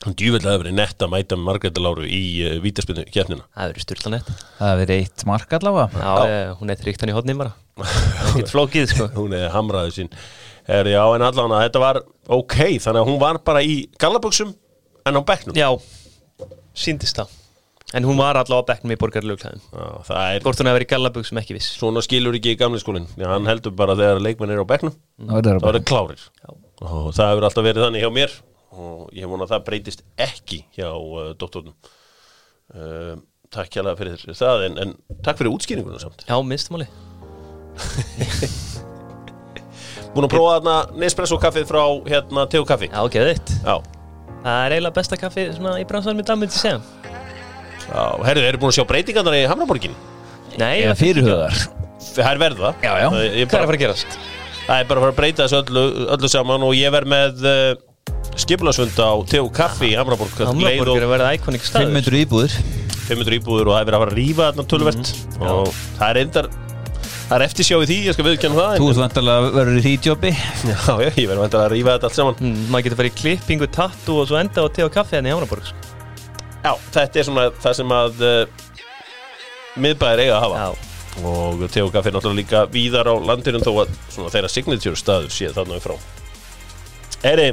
Hann djúvill að verið nett að mæta Margreði Láru í uh, vítaspinnu kjærnina Það verður styrlanett það hefur verið eitt mark allavega. Já, já. hún er trygt hann í hodnin bara. Ekkert flókið sko. Hún er hamraði sín. Er, Já, en allan að þetta var ok Þannig að hún var bara í gallabuxum en á bekknum. Já, síndist það. En hún var allavega á bekknum í borgarlugklæðum Já, Það er Hvort hún hefur verið gallabug sem ekki viss. Svona skilur ekki í gamli skólinn. Já, hann heldur bara þegar leikmenn er á bekknum þá er það klárir. Og það hefur alltaf verið þannig hjá mér og ég vona að það breytist ekki hjá uh, doktornum. Uh, Takk hjá fyrir það en, en takk fyrir útskýringuna samt. Já, minnstumáli Búin að prófa þarna Nespresso kaffið frá hérna Teo kaffi. Já, geðvitt Já, Það er eiginlega besta kaffi svona í bransanum í dag myndi ég segja. Já herru, eru búin að sjá breytingarnar í Hamraborgin? Nei, Eða fyrirhugaðar. Það er verða. Já, já. Það hvað er að fara að gerast? það er bara að fara að breyta þessu öllu, öllu saman og ég verð með uh, skipulasvund á Teo kaffi í Hamraborg Hamraborg er að verða íkonik staður. 500 íbúður 500 íbúður og það er verið að fara að rífa þarna tölvert Mhm. og það er endar það er eftir sjá í því, ég skal viðkjanna það Þú en, veist vantarlega verður í því jobbi já, já, ég verð vantar að rífa þetta allt saman. Mm, Maður getur farið í klippingu, tattu og svo enda á te og kaffi henni í Hamraborg sko. Já, þetta er svona það sem að uh, miðbæðir eiga að hafa. Já, og Teo Kaffi er náttúrulega líka víðar á landinu þó að svona þeirra signature staður sé þarna í frá Eri,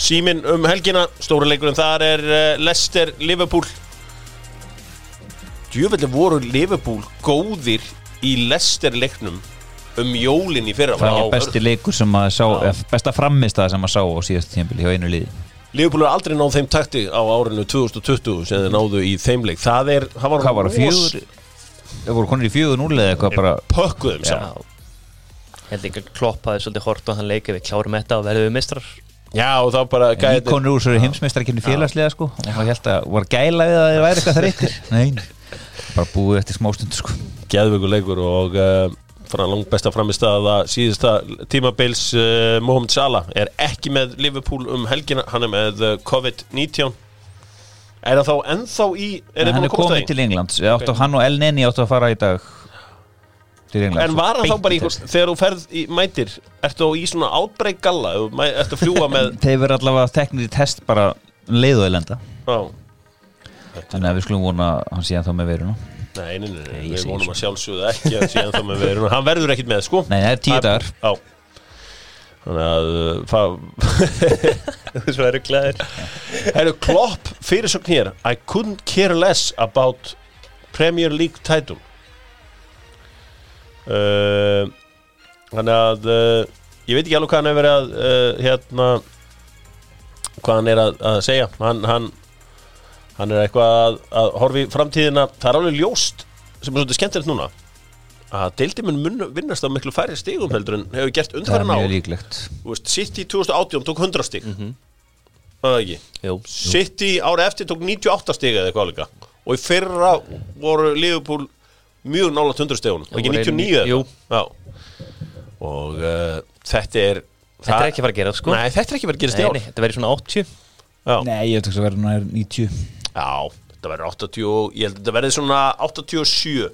símin um helgina stóra leikurinn þar er uh, Leicester Liverpool. Djöfelli voru Liverpool góðir í Leicester leiknum um jólin í fyrra. Það er besti leikur sem að sá eða Besta framistað sem að sá á síðast tímpili hjá einu liði. Liverpool er aldrei náð þeim takti á árinu 2020 sem þeir náðu í þeim leik. Það er, það var Hvað var það, fjögur Það voru konur í fjögur núlega eitthvað bara pökkuðum saman. Held ekki að kloppaði svolítið hort og hann leika við klárum þetta og verðum við mistrar Já, og þá bara Íkonur úr svo heimsmeistarkynni félagslega sko. Og maður held að var gæla við að það væri eitthvað þar eittir Nei, bara búið eftir smástundu sko. Geðveikur leikur og uh, frá langt besta framistaða síðasta tímabils uh, Mohamed Salah er ekki með Liverpool um helgina, hann er með uh, COVID-19 er hann þá ennþá í er En hann hann er komið til Englands. Ég áttu, Hann og El Neni áttu að fara í dag en var hann þá bara í þegar þú ferð í mætir ertu í svona átbreyk galla? Ertu að fljúa með Þeir verður allavega teknir í test bara um leið og elenda á, Þannig að við skulum vona að hann sé ennþá með veruna nei, nei, nei, nei, Nei, við vonum svo. að sjálfsögðu ekki að síðan þá með verið hann verður ekkit með sko. Nei, það er tíu dagar. Á þannig að uh, það Svo eru glæðir Herru, Klopp fyrirsögn hér. I couldn't care less about Premier League title uh, Þannig að uh, ég veit ekki alveg hvað hann hefur verið að uh, hérna hvað hann er að, að segja. Hann, hann, hann er eitthvað að, að horfi framtíðina. Það er alveg ljóst sem er svolítið skemmtilegt núna að deildi mun mun vinnast af miklu færri stigum heldur en hefur gert er líklegt. Þú veist, City 2018 tók 100 stig. Mm -hmm. Það ekki? Jú, City ára eftir tók 98 stig eða eitthvað líka. Og í fyrra voru Liverpool mjög nála 100 stegunum og ekki voru 99 eða? jú. eitthvað. Já. og uh, þetta er þetta er ekki að fara að gera sko. Nei, þetta er ekki verið að ár. nei, þetta verður svona 80 Já. Nei, ég ekki að verður nær 90 Já, þetta verður 80 og- ég held að þetta verði svona 87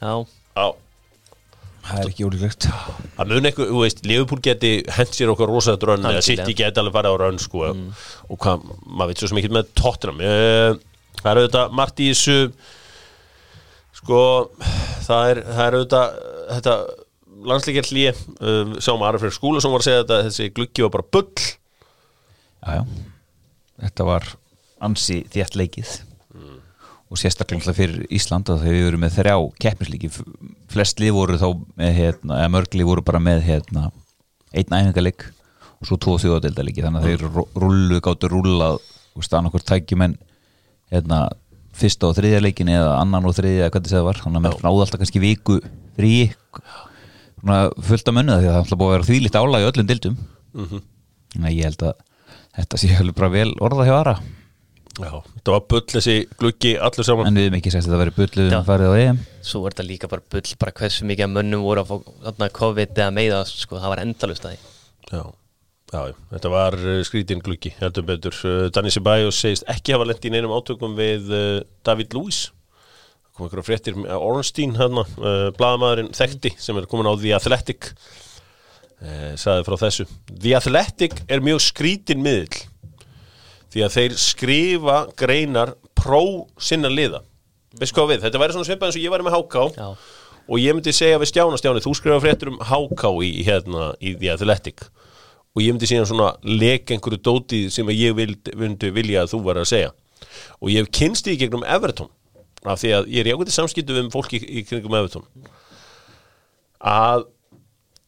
Já, Já, það er ekki ólíklegt. Að mun eitthvað, þú veist, Liverpool geti hent sér okkar rosaðt rönn eða. City geti alveg farið á rönn sko. Og hvað, maður veit svo sem ekki með Tottenham. Eh, það er auðvitað margt í þessu sko það er, það er auðvitað þetta landsleikjar hlýje uh, sáum Ari fyrir skúla sem var að segja þetta þessi gluggi var bara bull. Já, já. þetta var ansi þétt leikið. Og sérstaklega fyrir Ísland og þegar við erum með þrjá keppnislíki. Flest lið voru þá með hérna, eða mörg lið voru bara með hérna, einn æfingarleik og svo tvo þjóðadeildalíki þannig að þeir rullu gáttu rúllað og stann okkur tækjumenn hérna, fyrsta og þriðja leikin eða annan og þriðja eða hvernig það var. Þannig að menn náðu alltaf kannski viku frí svona fullt af mönnu því að það alltaf búið að vera þvílíkt álag í öllum dildum þannig að ég held að þetta sé alveg bara vel orða hjá aðra Já, þetta var bull þessi gluggi allur saman. En við hefum ekki sagt að þetta veri bulluð Já. um farið á EM. Svo er þetta líka bara bull, bara hversu mikið af mönnum voru að fá COVID eða meiða, sko, það var endalust að því. Já, já, þetta var uh, skrítin gluggi, heldur betur. Uh, Danny Ceballos segist ekki hafa lent í neinum átökum við uh, David Lewis Það kom einhverja fréttir Ornstein hérna, blaðamaðurinn þekkti sem er komin á The Athletic. Sagði frá þessu. The Athletic er mjög skrítin miðl því að þeir skrifa greinar pró sinna liða. Veist hvað við, þetta væri svona svipað eins og ég væri með HK Já. og ég myndi segja við Stjána Stjáni, þú skrifa fréttur um HK í, hérna, í The Athletic og ég myndi síðan svona leka einhverju dótið sem ég vild, myndi vilja að þú var að segja. Og ég hef kynst í gegnum Everton af því að ég er í ákveðið samskiptu um fólki í, kringum Everton. Að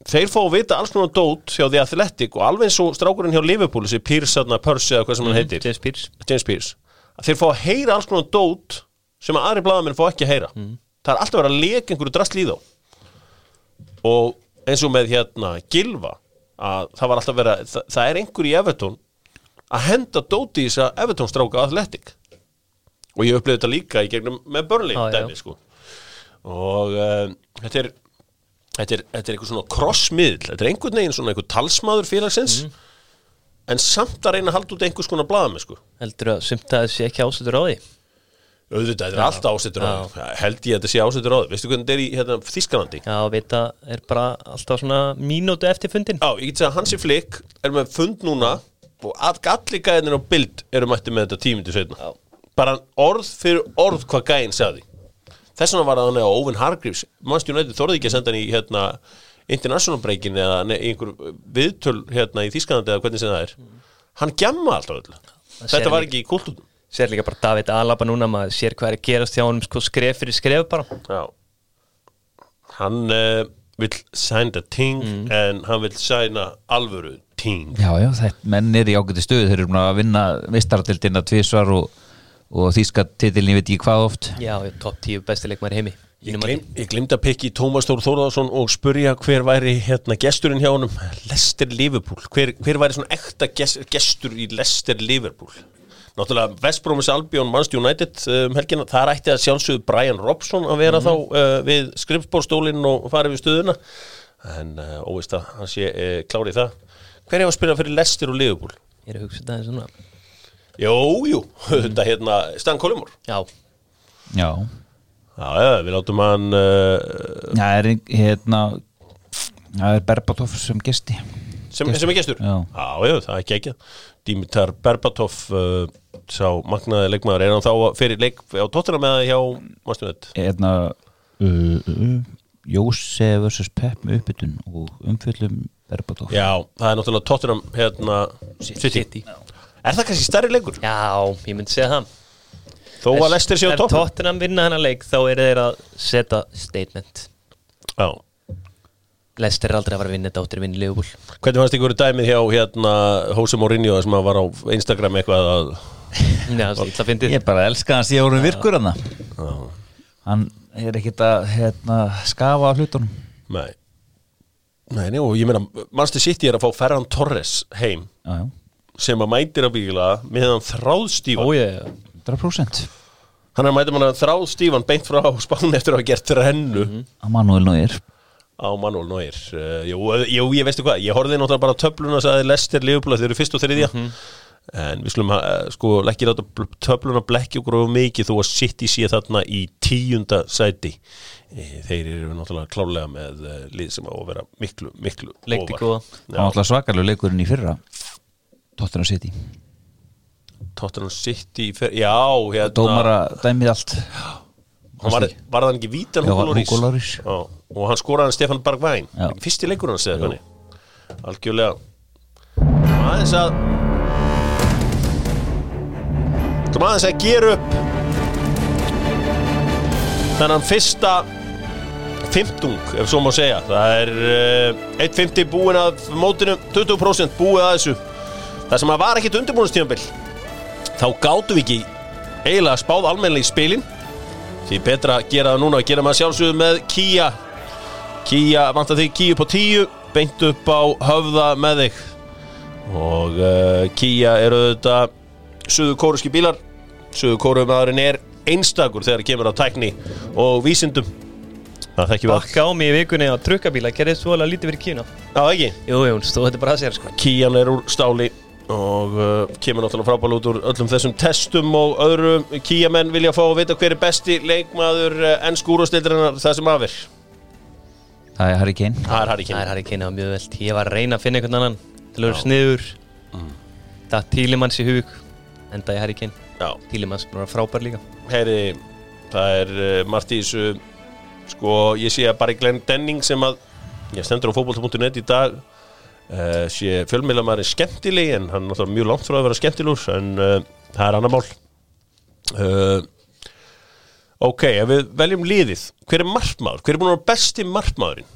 þeir fá að vita alls konar dót hjá The Athletic og alveg eins og strákurinn hjá Liverpool þessi þarna, Percy eða hvað sem hann heitir. James Pierce. James að þeir fá að heyra alls konar dót sem að aðri blaðamenn fá ekki að heyra. Það er alltaf verið að leka einhverju drastl í þá. Og eins og með hérna Gilva að það var alltaf verið að það, það er einhver í Everton að henda dóti í þess að Everton stráka Athletic. Og ég upplifði þetta líka í gegnum með Burnley já. dæmi sko. Og uh, þetta er þetta er, er eitthvað svona crossmiðl þetta er einhvern veginn svona einhver talsmaður félagsins en samt að reyna að halda út einhvers konar blaðamenn sko. Heldur að sumt að þessi ekki ásettur á því? Auðvitað, þetta er alltaf ásettur á held ég að þetta sé ásettur á því veistu hvernig þetta er í hérna, Þískalandi Já, vita, er bara alltaf svona mínútu eftir fundin. Já, ég get að Hansi Flick er með fund núna og all- allir gæðinir á bild eru mætti með þetta tímindi setna bara orð fyrir orð hvað gæðin sagði. Þess vegna var það hann á Owen Hargreaves. Manchester United þorði ekki að senda hann í hérna, international breakin eða nei, einhver viðtöl hérna í Þískalandi eða hvernig sem það er. Hann gjamma alltaf öll Það þetta var ekki í kultútum Sér líka bara David Alaba núna, maður sér hvað er að gerast hjá honum, sko, skref fyrir skref bara. Já. Hann uh, vill sæna ting en hann vill sæna alvöru ting Já, já, þetta menn er í ágæti stöðu þeir eru búin að vinna vistaradildina tvisvar og, og þýska titilin ég veit ekki hvað oft. Já, já, topp 10 bestileikmar heimi. Ég, gleym, ég glemd að pikki Tómas Þór Þórðarsson og spurja hver væri hérna gesturinn hjá honum? Lester Liverpool, hver, hver væri svona ekta gest, gestur í Lester Liverpool Náttúrulega West Bromis Albion Manchester United um, helgina, það ætti að sjálfsögðu Brian Robson að vera þá uh, við skrifbórstólinn og farið við stöðuna. En uh, óvist að hann sé uh, klárið það. Hver er að spila fyrir Lester og Liverpool? Ég er að hugsa þetta aðeins svona. Jú, jú, þetta hérna Stan Collymore. Já, Já, Já, já, við látum hann uh, það er ein- hérna það er Berbatov sem gesti. Sem, sem er gestur? Já. já, já, það er ekki ekki Dimitar Berbatov uh, sá magnaði leikmaður, er hann þá fyrir leik á Tottenham eða hjá Mástunet? hérna uh, uh, Jóse vs. Pep með uppbytun og umfjöllum Berbatov Já, það er náttúrulega Tottenham hérna City. City. Er það kannski stærri leikur? Já, ég myndi segja það. Þó að Lester sé á Ef toppum Tottenham vinna hennar leik, þá eru þeir að setja statement. Já, Lester er aldrei að fara að vinna þetta áttir að vinna Liverpool. hvernig fannst ykkur dæmið hjá hérna Jose Mourinho sem að var á Instagram eitthvað að Já, er fyndið. Ég bara elska hann síðan voru virkur hann hann er ekkit að hérna, skafa af hlutunum. Nei. Nei, og ég meina, Manchester City er að fá Ferran Torres heim? Já, já, sem að mætir að bíla meðan þráðstífa Ó, ég, 100% Hann er að mæta manna þráðstífan beint frá spáni eftir að hafa gert rennu. Að Manuel Neuer á Manuel Neuer. Uh, jú, uh, jú, ég veistu hvað, ég horfði náttúrulega bara töfluna og sagði Lester, Liverpool, þeir eru fyrst og þriðja. En við slum sko ekki láta bl- töfluna blekki okkur of mikið þó að City sé þarna í tíunda sæti. Eh, þeir eru náttúrulega klálega með eh, lið sem á að vera miklu, miklu Leikti ofar. góða. Það var alltaf svakalegu leikurinn í fyrra. Tottenham City. Tottenham City, fer, já hérna, Dómara dæmið allt hann var, var það ekki vítan Hugo. Já, og hann skoraði hann Stefan Bergvæn Já. fyrsti leikur eða hvernig? Algjörlega. Aðeins að aðeins að gera upp þennan fyrsta fimmtung, ef svo má segja. Það er uh, 1.50 búin að mótinu, 20% búið að þessu. Það sem að var ekkit undirbúinustíðanbill þá gátum við ekki eiginlega spáð almennilega í spilin því betra að gera það núna að gera maður sjálfsögðu með Kia. Kia, vantar þig Kia upp á 10 beint upp á höfða með þig. Og uh, Kia eru þetta suðu kóruski bílar. Suðu kórumaðurinn er einstakur þegar kemur á tækni og vísindum. Það þekki við að Bakka á mig í vikunni á trukkabíla Gerði svo alveg lítið fyrir kína. Já, ekki? Jú, jú, stóð þetta bara að sér sko. Kían er úr stáli og uh, kemur náttúrulega frábæl út úr öllum þessum testum og öðrum kíamenn vilja fá að vita hver er besti leikmaður uh, enn skúrústildarinnar það sem afir Það er Harry Kane. Það er Harry Það Kane er Harry Kane á mjög veld Ég var að reyna að finna einhvern annan Til að vera sniður. Mm. Það Tílimanns í hug Enda ég Harry Kane. Já, Tílimanns vera frábær líka. Heyri, það er uh, þessu. Sko, ég sé að bara Glenn Denning sem að ég stendur á fótboll.net í dag uh, sé fjölmiðlamæri skemmtileg en hann er náttúrulega mjög langt frá að vera skemmtilegur en uh, það er annar mál. Uh, Ok, ef við veljum liðið hver er markmaður? Hver er búin að vera besti markmaðurinn?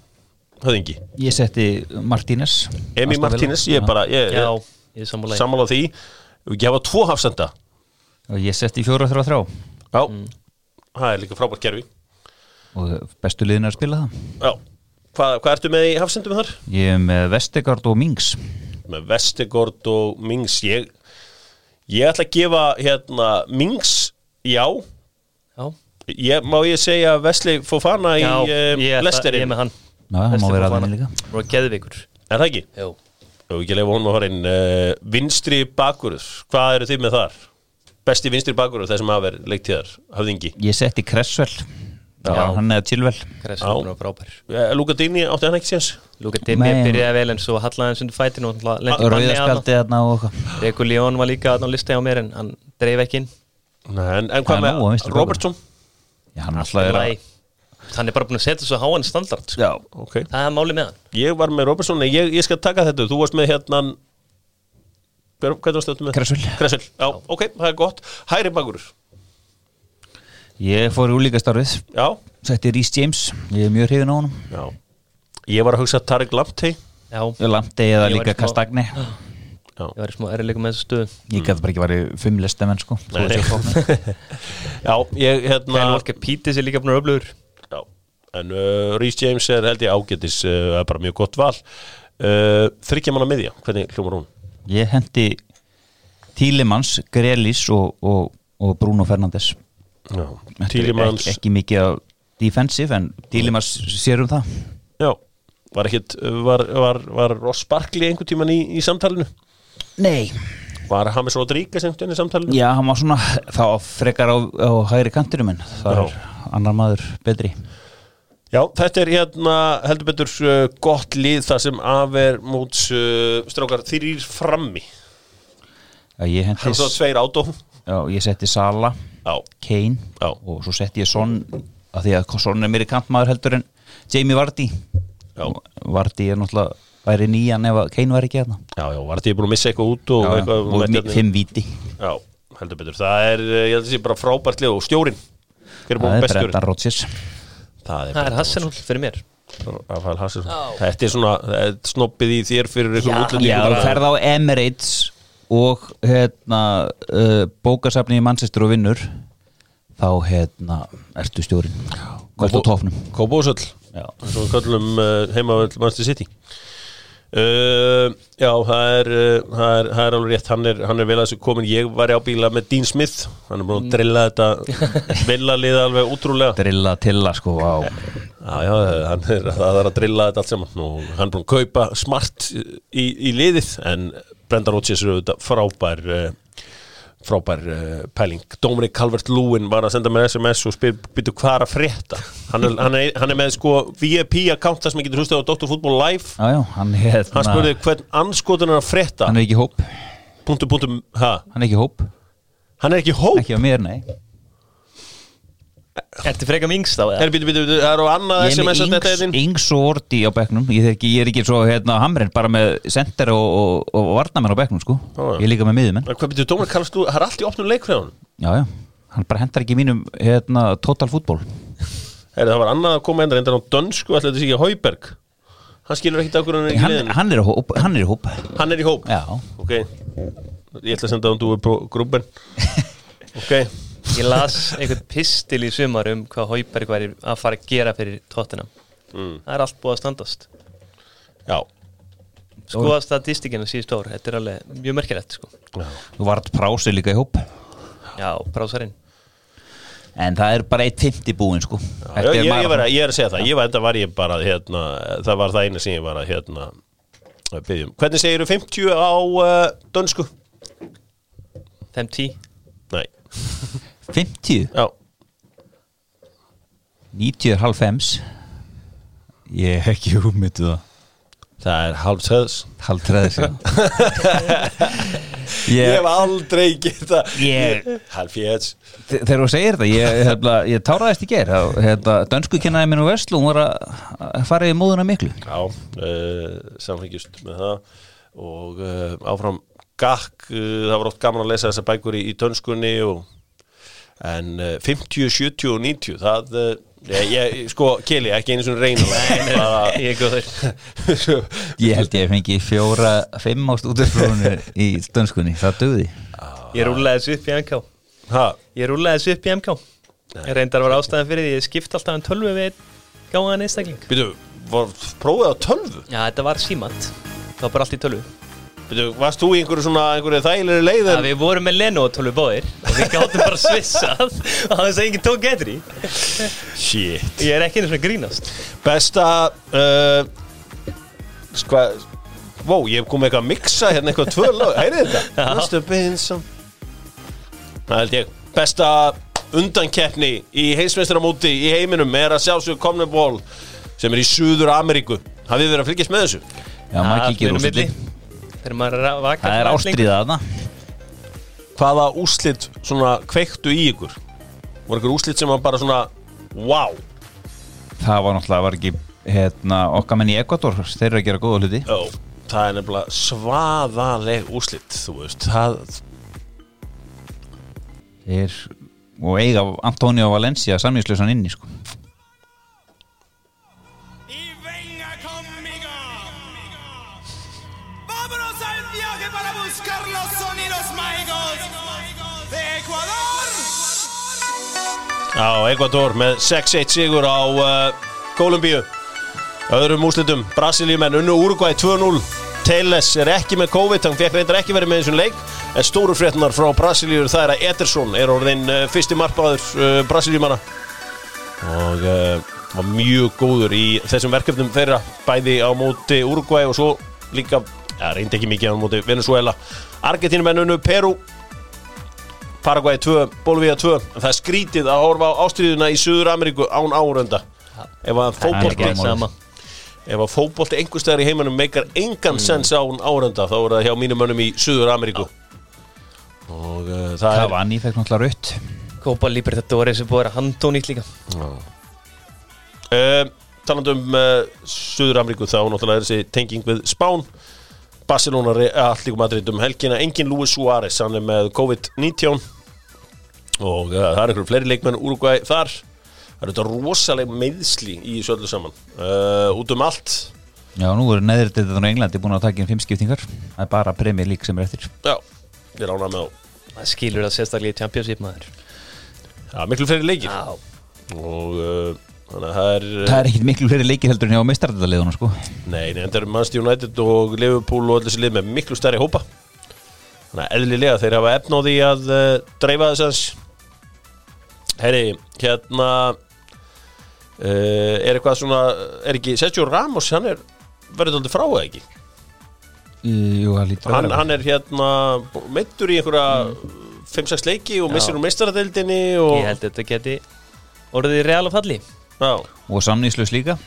Höfðingi Ég setti Martínez. Emi. Martínez, ég er bara ég, Já, ég, ég er sammála því. Ég hafa tvo hafsenda. Og ég setti fjóra þrjá þrjá. Já, það er líka frábært kerfi. Og bestu liðin er að spila það. Já, hvað, hvað ertu með í hafsendum þar? Ég er með Vestegard og Mings Með Vestegård og Mings Ég, ég ætla að gefa hérna Mings, já. Já, ég, Má ég segja Vesli Fofana í já uh, ég, ætla, ég er með hann. Já, hann má vera að Fofana. henni líka. Og geðvikur Er það ekki? Jú Jú, ekki leifa honum að fara inn uh, Vinstri bakurður, hvað eru þið með þar? Besti vinstri bakurður þessum að vera leiktíðar, höfðingi Ég setti Cresswell Já. Já, hann er tilvel. Uh, Luka Dini átti hann ekki séns? Luka Dimmi Nei. byrjaði vel en svo hallaði hans undir fætinu Rauðaspjaldi og eitthvað. Reku León var líka á listi á mér en hann dreif ekki inn. En, hvað á með. Robertson? Já, hann alltaf er að. Hann er bara búin að setja svo háan standard sko. Já, Ok. Það er máli með hann. Ég var með Robertson, ég, ég skal taka þetta. Þú varst með hérna Hver, Hvað varst þetta með? Já, ok, það er gott. Hæri bakurur, ég fór í úlíka starfið já, Setti Rhys James, ég er mjög hrifin á honum. Já. Ég var að hugsa Tarek Lamptey. Já, landi eða Ég líka í smá- Kastagni. Ég var í smá erleikum með þessu stöðu. Ég gæti bara ekki sko. Þó Nei, að sé nei. fóknir. Já, ég, hérna Kyle Walker Peters er líka búin að öflugur. Já, en uh, Rhys James er held ég ágætis uh, er bara mjög gott val. Uh, Þryggja manna miðja, hvernig hljómar hún? Ég hendi Tílimans, Grelis og, og, og Bruno Fernandes. Já, er Tílimans ekki, ekki mikið af defensive en Tílimans sér um það. Já, var ekkit var, var, var Ross Barkley einhvern tíman í, í samtalinu? Nei. Var James Rodríguez einhvern tíman í samtalinu? Já, hann var svona þá frekar á, á hægri kantinum en það Já. er annar maður betri. Já, þetta er hérna heldur betur uh, gott lið það sem afer múts uh, strákar þýrir frammi. Já, ég Hann hendi svo tveir átó Já, ég setti Sala, Kane. Já. og svo setti ég Son að því að Son er meiri kantmaður heldur en Jamie Vardy. Já. Vardy er náttúrulega væri nýjan ef Kane var ekki hérna. Já, já, var þetta ég búin að missa eitthvað út og Já, já, eitthvað og mætti mi- hérna- fimm víti. Já, heldur betur. Það er, uh, ég held að það sé bara frábært lið og stjórin Hver er búin Það er bestjórin? Brendan Rodgers. Það Það er Hassanúl fyrir mér. Rafael Hasselson Þetta er svona er snobbið í þér fyrir einhverjum Já, útlendingum. Þú ferð á Emirates og hérna uh, bókasafni í Manchester og vinnur þá hérna ertu stjórin Hvert á tofnum Kóbósöll Já. Svo við kallum uh, heimavöld Manchester City. Uh, Já, það er, uh, það er það er alveg rétt, hann er, hann er vel að þessu komin ég var á bíla með Dean Smith. Hann er búin að drilla þetta villalið alveg útrúlega. Drilla tilla sko á Já, já, hann er, er að drilla þetta allt saman. Og hann er búin að kaupa smart í, í liðið en Brendan Rodgers er auðvitað frábær uh, frábær uh, pæling. Dominic Calvert-Lewin var að senda mér SMS og spyr, byrju hvað er að frétta? Hann er, hann er, hann er með sko VIP account þar sem ég getur hlustað á Dr. Football Live. Já, já, hann, hérna, hann spurði hvern anskotin er að frétta? Hann er ekki hóp. Punktum, punktum, ha, Hann er ekki hóp, hann er ekki hóp? Ekki á mér, nei Á er, það? byrju, byrju, byrju, það eru annað Ég er SMS að þetta er þinn. yngs og ordi á bekknum. Ég, er ekki svo hérna hamrin bara með sender og, og, og varnamenn á bekknum sko. Ég er líka með miðumenn hvað byrju, Dominic Calvert-Lewin, það er allt í opnum leik fyrir hann Já, já, hann bara hendar ekki mínum hérna, total fútból það var annað að koma enda reyndar á dönsku þetta sé ekki Hauberg. Hann skilur er ekki hann, liðinu. hann, er í hóp, hann er í hóp. Er Já, ok, ég ætla að senda grúben ok, Ég las einhvern pistil í sumar um hvað Hauberg væri að fara að gera fyrir tóttina mm. Það er allt búið að standast. Já, Skoða statistikinu síðust ár, þetta er alveg mjög merkilegt sko. þú vart prási líka í hóp. Já, brásarinn En það er bara eitt fymti búin sko. Já, Þetta ég, ég, var, ég er að segja það, ég var enda var ég bara hérna, það var það eina sem ég var að hérna byggjum. Hvernig segir þú 50 á uh, dönsku? 5-10 Nei, 50, já, 90 er halv fems Ég hef ekki hugmyndu það. Það er halv söðs Halv treðis Ég Ég, hef aldrei geta Ég- Halv fjöts þe- þegar þú segir þetta ég, hefla, ég táraðist í ger hérna, dönsku kennaði minn úr Veslu hún var að fara í móðuna miklu. Já, uh, samfengjust með það. Og uh, áfram gakk, uh, það var oft gaman að lesa þessar bækur í, í dönskunni og, en uh, 50, 70 og 90 það, uh, ég, ég, sko, Keli, ekki einu svona reyna Ég Ég held ég fengi fjóra, fimm á stúdurfrónu í dönskunni, það döði Ég rúlaði þessu upp í MK ha, Ég rúlaði þessu upp í MK Ég reyndar að vera ástæðan fyrir því Ég skipt alltaf um tölvu við gáðan einstakling. Byrju, var prófið á tölvu? Já, þetta var símat Það var bara allt í tölvu byrju, varst þú í einhverju svona, einhverju þægilegri leið en við vorum með Leno tölvu báðir og við gáttum bara svissað og þess að enginn tók getur í shit. Ég er ekki einu svona grínast. Besta uh, sko Vó, ég hef komið eitthvað að mixa hérna eitthvað tvö lög, heyrið þetta? Must have been some Það held ég. Besta undankeppni í heimsmeistaramóti í heiminum er að sjálfsög Comneból sem er í Suður Ameríku Hafið þið verið að fylgjast með þessu? Já, maður kíkir fyrir milli. Það er svona ástriða þarna. Hvaða úslit svona kveiktu í ykkur? Var ykkur úslit sem var bara svona Wow. Það var náttúrulega, var ekki hérna, okkar menn í Ekvator, þeir eru að gera góða hluti. Jó, það er nefnilega svaðaleg úslit Þú veist, það Þeir, og eiga Antonio Valencia samvíslösan inni sko. Á Ecuador með 6-1 sigur á uh, Kolumbíu öðrum úslitum, Brasilíumenn unnu Uruguay 2-0 Teles er ekki með COVID, hann fekk reyndar ekki verið með þessum leik. En stóru fréttunar frá Brasilíur það er að Ederson er orðin uh, fyrsti markbáður uh, Brasilíumanna. Og uh, var mjög góður í þessum verkefnum þeirra bæði á móti Uruguay og svo líka, ja, reyndi ekki mikið á móti Venezuela Argentínumenn unnu Peru Paraguay 2, Bolivia 2 en það er skrítið að horfa á ástriðuna í Suður Ameríku án árunda ef að sama. Ef að fótbolti einhver staðar í heiminum meikar engan sens án árunda þá er það hjá mínum mönnum í Suður Ameríku og uh, það Það er var nýfæk náttúrulega rutt Copa Libertadores er búið að handónýtt líka. Uh, talandi um uh, Suður Ameríku þá náttúrulega er þessi tenging við Spán. Barcelona allir Madrid um helgina. Engin Luis Suárez, hann er með COVID-19 og uh, það er einhverjum fleiri leikmenn Uruguay þar. Það eru þetta rosaleg meðsli í þessu öllu saman. Uh, út um allt. Já, nú eru neðri þetta á Englandi búin að taka inn fimm skiptingar. Það er bara Premier League sem er eftir. Já, ég rána með á Það skilur það sérstaklega í Championship maður. Já, miklu fleiri leikir. Já, og uh, þannig að það er Það er ekkit miklu fleiri leikir heldur en hjá meistardaliðunum sko. Nei, nei, þetta er Manchester United og Liverpool og allir þessi lið með miklu stærri hópa. Þannig að eðlilega þeir hafa efn á því að uh, dreifa þess aðeins Herri, hérna uh, er eitthvað svona er ekki Sergio Ramos, hann er verður aldrei frá eða ekki? Jú, það lítur hann, hann er hérna meittur í einhverja 5-6 leiki og missir úr meistaradeildinni og, Ég held að þetta geti orðið real að falli. Já, Og samnýslaus líka.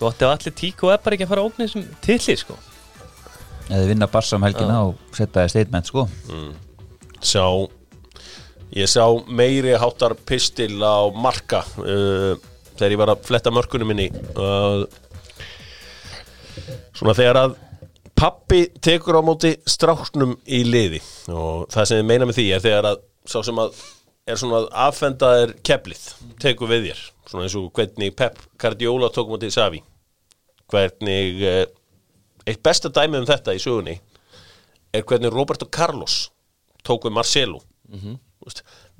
Gott ef allir tík og bara ekki að fara að ógna þessum tilli sko. Eða vinna barsa um helgina og setja það statement sko. Sá ég sá meiri háttar pistil á marka uh, þegar ég var að fletta mörkunum minni uh, svona þegar að pappi tekur á móti stráknum í liði. Og það sem ég meina með því er þegar að sá sem að er svona að affenda er keflið, tekur við þér. Svona eins og hvernig Pep Guardiola tók móti Savi hvernig uh, eitt besta dæmi um þetta í sögunni er hvernig Roberto Carlos tók við Marcelo. Mm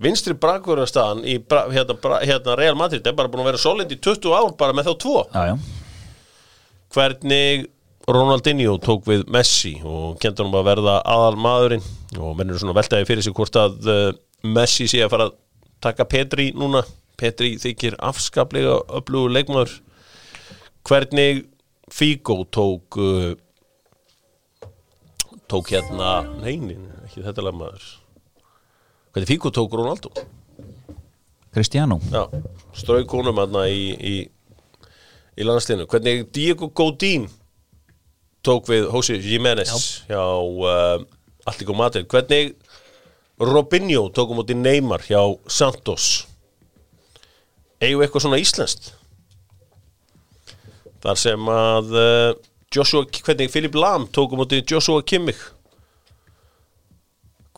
vinstri brakverðarstaðan í bra, hérna, bra, hérna Real Madrid er bara búin að vera solid í 20 ár bara með þá tvo. Já, já. Hvernig Ronaldinho tók við Messi og kentur hann að verða aðal maðurinn og mennur svona veltaði fyrir sig hvort að uh, Messi sé að fara að taka Petri núna. Petri þykir afskaplega öflugur leikmaður. Hvernig Figo tók uh, tók hérna neinin, ekki þetta lagmaður hvernig Figo tók Ronaldo Cristiano Já, strauk honum aðna í, í, í landslinu. Hvernig Diego Godín tók við Jose Jiménez hjá uh, Allíko Madrid. Hvernig Robinho tók um út í Neymar hjá Santos. Eigum eitthvað svona íslenskt? Þar sem að uh, Joshua, hvernig Philip Lam tók um út í Joshua Kimmich.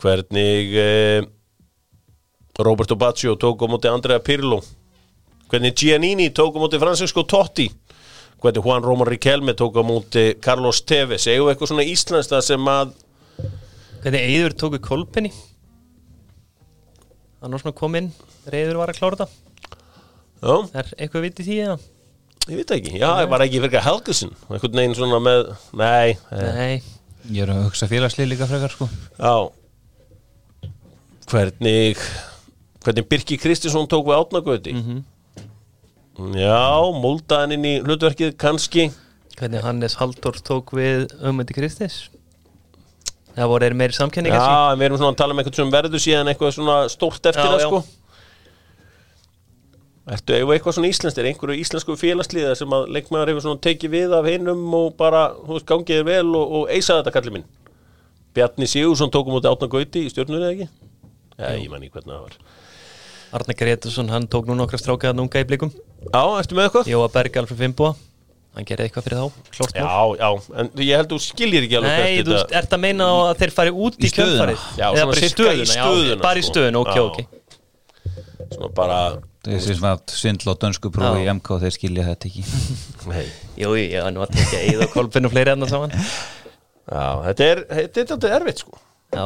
Hvernig... Uh, Roberto Baggio tók á móti Andrea Pirlo. Hvernig Giannini tók á móti Francesco Totti. Hvernig Juan Román Riquelme tók á móti Carlos Tevez. Eigum við eitthvað svona íslenskt það sem að Hvernig Eyður tóku kolpenni Hann var svona kom inn þegar Eyður var að klára þetta. Já, Er eitthvað vitið því eða? ég veit ekki, já, ég var ekki fyrir Helgusin einhvern veginn svona með, nei, nei. Nei. Ég er að hugsa félagslið líka frekar sko. Já. Hvernig hvernig Birki Kristinsson tók við átnagöti já, múldaðan inn í hlutverkið kannski. Hvernig Hannes Halldór tók við Ömmundi Kristis Það voru er meiri samkenni Já, kannski. við erum svona að tala um eitthvað sem verður síðan eitthvað svona stórt eftir Já, það sko. Ertu við eitthvað svona íslenskt? Er einhverju íslensku félagsliða sem að leikmaður hefur svona tekið við af hinnum og bara, þú veist, gangið þér vel og, og eisa þetta kallið minn? Bjarni Sigursson tókum út átna gauti í stjórnunni eða ekki? Já, ég man ekki hvernig það var Arne Gretarsson, hann tók nú nokkra strákaðan unga í blikum. Já, ertu með eitthvað? Jóa Berg, Alfred Fimboa Hann gerði eitthvað fyrir þá, klort Já, já, en ég held þú skiljir ekki alveg Nei, þú ert að meina að þeir fari út í, Í stöðuna. kjölfarið Já, Eða svona bara í stöðuna, stöðuna, já, bara í sko. stöðuna, ok, Já. ok. Svona bara, Þessi sem að svindla á dönsku prófi í MK þeir skilja þetta ekki. Jú, ég var nú að tekja og Kolbin og fleiri annar saman. Já, þetta er, þetta er þetta erfitt sko. Já,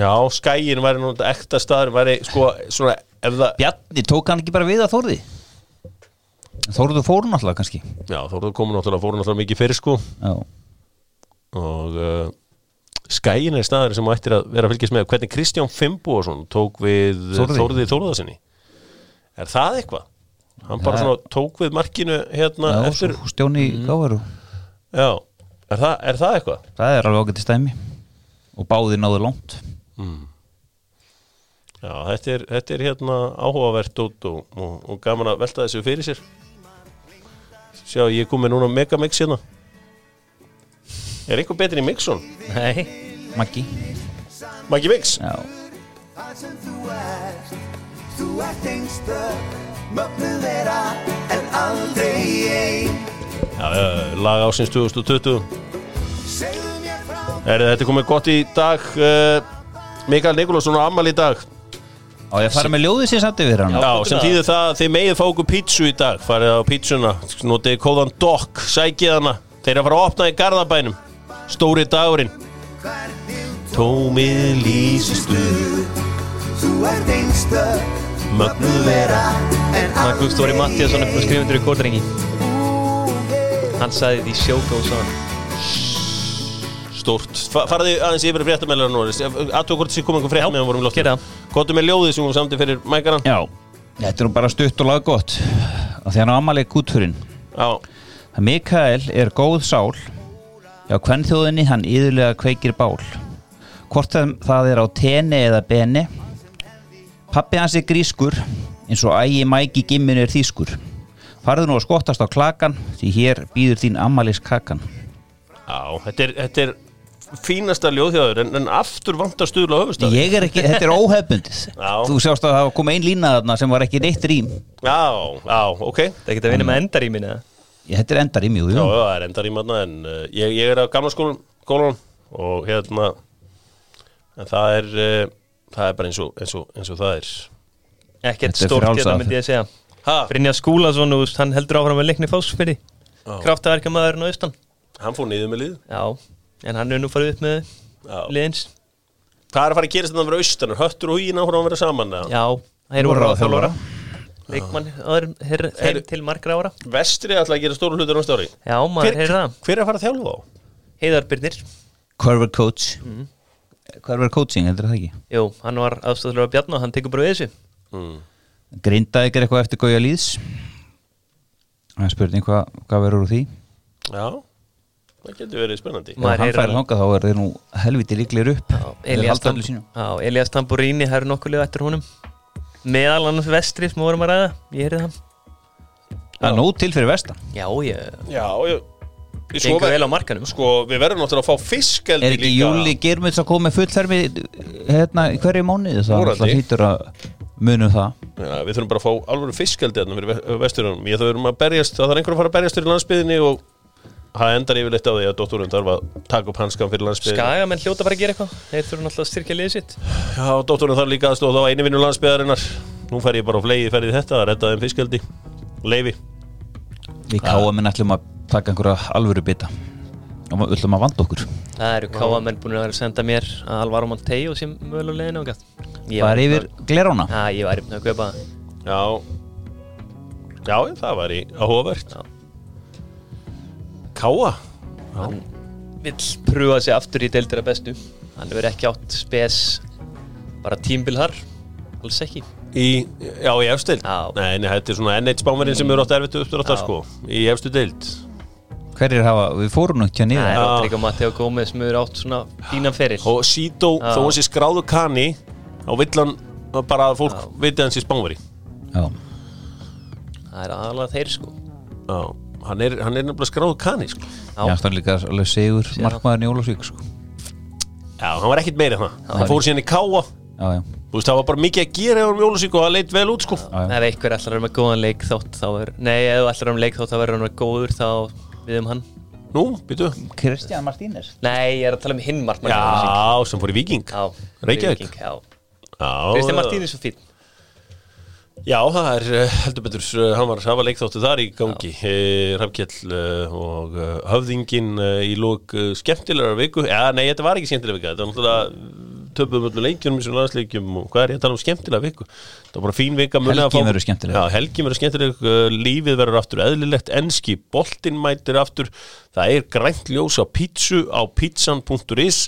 Já, skæin væri nú ekta staður væri sko, svona, það Bjarni, tók hann ekki bara við að Þórði? Þórðu fór náttúrulega kannski. Já, voru komin náttúrulega fóru náttúrulega mikið fyrir sko. Já, og uh, skæin er staður sem ættir að vera að fylgjast með. Hvernig Kristján Fimboðsson tók við Þórði. Þórðarsinni Er það eitthvað? Hann bara svona tók við markinu hérna Já eftir stjóni í gáveru Já, er það, er það eitthvað? Það er alveg ágætti stæmi Og báði náðu langt Já, þetta er, þetta er hérna áhugavert út og, og, og gaman að velta þessu fyrir sér Sjá, ég er komið núna megamix hérna Er einhver betri í mixun? nei Maggi Maggi Mix? Já, Það þú ert, einstök, mögnuð vera en aldrei ein. Já, lag ásins 2020 Segðu mér frá Er þetta komið gott í dag uh, Mikael Nikolásson á Amal í dag. Á ég fara með ljóðið sér samt yfir hann. Já, sem þýðir það að þið megið fá okkur pítsu í dag. Farið á pítsuna, notið kóðan DOC sækið hana, þeir eru að fara að opna í Garðabænum, stóri dagurinn. Tómið lýsistu Þú ert einstök, mögnuð vera Þannig að Guðstóri Mattiasson er undir í kórdrengi Hann sagði því show goes on stórt, Fa faraði aðeins yfir fréttamælar nú, aðtöku hvort þessi komið einhver frétt meðan vorum í það. Kottum með ljóðið sem hún samti fyrir mækaran Já, þetta er nú bara stutt og laggott og því hann á ammali kútfurinn. Já, að Mikael er góð sál. Já, hvern þjóðinni hann yðurlega kveikir bál. Hvort það er á teni eða beni pappi hans er grískur eins og ægi mæki gimminu er þýskur. Farðu nú að skottast á klakan því hér býður þín ammalis kakan Já, þetta er, þetta er fínasta ljóðhjáður en, en aftur vantar stuðla á höfustaf ég er ekki, þetta er óhefbundið Já. þú sjást að það kom ein lína þarna sem var ekki neitt rým Já, já, ok. Það ekki að vinna með endar í minna þetta er endar rým, jú, Já, jú. já, það er endar í maðna en uh, ég, ég er á gamla skólan, og hérna en það er uh, það er bara eins og, eins og, eins og það er. Ekkert er stórt hérna myndi ég að segja Brynja Skúlason, veist, hann heldur áfram með leikni fásfyrði Kraftaverka maðurinn á austan. Hann fór niður með lið. Já, en hann er nú farið upp með liðins Hvað er að fara að gerast þetta að vera austan? Er Höttur og hýna áfram að vera saman? eða? Já, þeir Voru á þjálfara Leikmann, þeir, þeir, þeir Heyrðu- til margra ára. Vestri ætla að gera stóru hlutur á næsta ári. Já, maður heyrði það. hver er að fara að þjálfa á? Heiðarbyrnir, Corver coach. Mhm. Corver coaching, heldur það ekki? Jú, hann var aðstæðlega að bjarna og hann tekur bara við þessu. Mm. Grindaði ekki eitthvað eftir Gauja Lýðs Það er spurning hvað, hvað verður úr því? Já, það getur verið spennandi. Ef hann færi þangað þá er þeir nú helviti líklegir upp. Elias, Tamburini, nokkuð liða eftir honum. Meðal annars vestri sem við vorum að ræða. Ég heyrði það. Það er nóg til fyrir vestan. Já, ég Já, ég á markanum. Sko, við verðum náttúrulega að fá fiskeldi Er ekki Júli Germunds að koma með fullhermi hérna hverju mánuði? Það hýtur að munum það. Já, við þurfum bara að fá alveg fiskeldi hérna fyrir ve- vesturunum. Ég þurfum að berjast, það þarf einhver að fara að berjast fyrir landsbyðinni og það endar yfirleitt á því að dótturinn þarf að taka upp hanskan fyrir landsbyðinni. Skagamenn hljóta bara að gera eitthvað Þeir þurfa náttúrulega að styrkja liðið sitt Já, dótturinn þarf líka að stóða á einu vinnu landsbyðarinnar. Nú fer ég bara á flegi ferðið þetta að redda þeim fiskeldi. Leifi. Við káaminn ætlum að taka einhverja alvöru bita og við ætlum að vanda okkur Það eru káamenn búin að senda mér að Alvaro Monteo sem mögulega það Já. Já, það var í áhugavert. Já. Káa. Hann vill pröfa sig aftur í deildira bestu Hann hefur ekki átt spes bara tímbil þar Alls ekki Í, já, í. Já. Nei, nei, þetta er svona N1 spámarinn sem eru átt erfitt uppdráttar, Já. sko. Í efstu deild. Hverjir hafa, við fórum ekki að Það er Já. Rodrigo Mateo Gómez sem hefur átt svona fínan feril Og Sító, þó hans er skráðu kanni, þá vill hann bara að fólk viti hans í spámari. Já, Það er aðalega þeir sko Já, hann er, hann er nefnilega skráðu kanni, sko. Já. Já, það er líka alveg segur í Ólafsvík sko. Já, hann var ekkit meiri en það. Hann fór síðan í káa. Já, já, Þú veist, það var bara mikið að gera á Jólusík og það leit vel út, sko. já, já. Ef einhver ætlar að góðan leik þátt þá er Nei, að vera með leik þátt þá verður hann með góður þá við um hann Nú, býtu. Kristján Martínez Nei, ég er að tala um hinn markmann Já, sem fór í Viking. Reykjavík. Kristján Martínez er fín Já, það er eh, heldur betur, eh, hann var að hafa leikþáttu þar í gangi, eh, Rafkjell eh, og höfðingin eh, í lók skemmtilegar viku, já, nei, þetta var ekki skemmtilega vika, þetta var náttúrulega töpuðum öllu leikjunum í svona landsleikjum og hvað er ég að tala um skemmtilega viku? Það var bara fín vika fá- verður skemmtileg. Já, helgin verður skemmtileg, eh, lífið verður aftur eðlilegt, enski boltinn mætir aftur, það er grænt ljós á pítsu á pizzan.is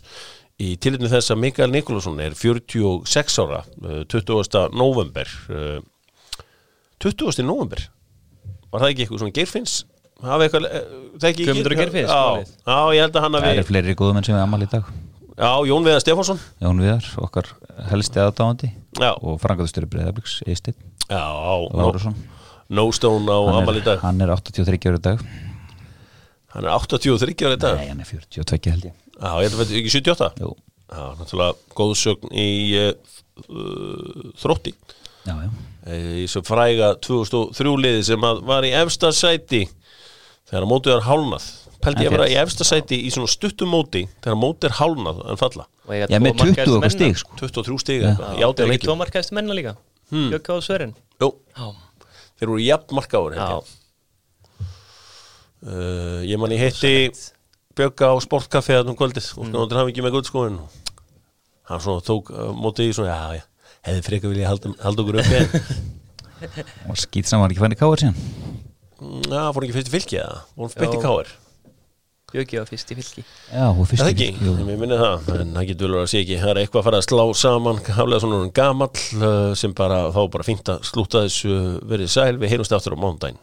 í tilitinu þess að Mikael Nikolásson er 46 ára, eh, 20. november, 20. november var það ekki eitthvað svona Geirfinns eh, þekki ekki- Guðmundur Geirfinns, já, ég held að hann Það hafi eru fleiri góðumenn sem við amal í dag. Já, Jón Viðar Stefánsson. Jón Viðar, okkar helsti aðdáðandi og frangaðustöru Breiðabliks Eistinn já, Stone á amal í er- dag. hann er 83 ára í dag. Hann er 83 ára í dag? Nei, hann er 42 held ég. Já, ég held að þetta ekki 78 Jú, já, náttúrulega góðsögn í uh, þrótti já, já. Eh, í svo fræga 2003 liði sem var í efsta sæti þegar mótið er hálnað pældi ég að vera í efsta sæti í svona stuttum móti þegar mótið er hálnað en falla. Og Já, með 20 markahæstu okkar stig sko. 23 stig Já. eitthvað, í Já, átján það er ekki tvo markaðist menna líka? Hmm. Jökka á Sverin þeir voru jafn markáður já, uh, Ég man ég heitti Bjögga á sportkaffi að um kvöldið. Og hann hafi ekki með guldskóin Hann svona tók uh, mótið í svona Já, já, hefði frekar vilja halda, halda okkur uppi en og skýt saman var ekki fann í káir síðan? Já, fór ekki fyrst í fylki eða? Fór beint í káir Jökki var fyrst í fylki. Já, og fyrst Það ekki, ég minni það En það getur vel verið að sé ekki. Það er eitthvað að fara að slá saman Haflega svona gamall uh, sem bara Þá bara fínt að slúta þessu verið sæl. Við heyrumst aftur á mánudaginn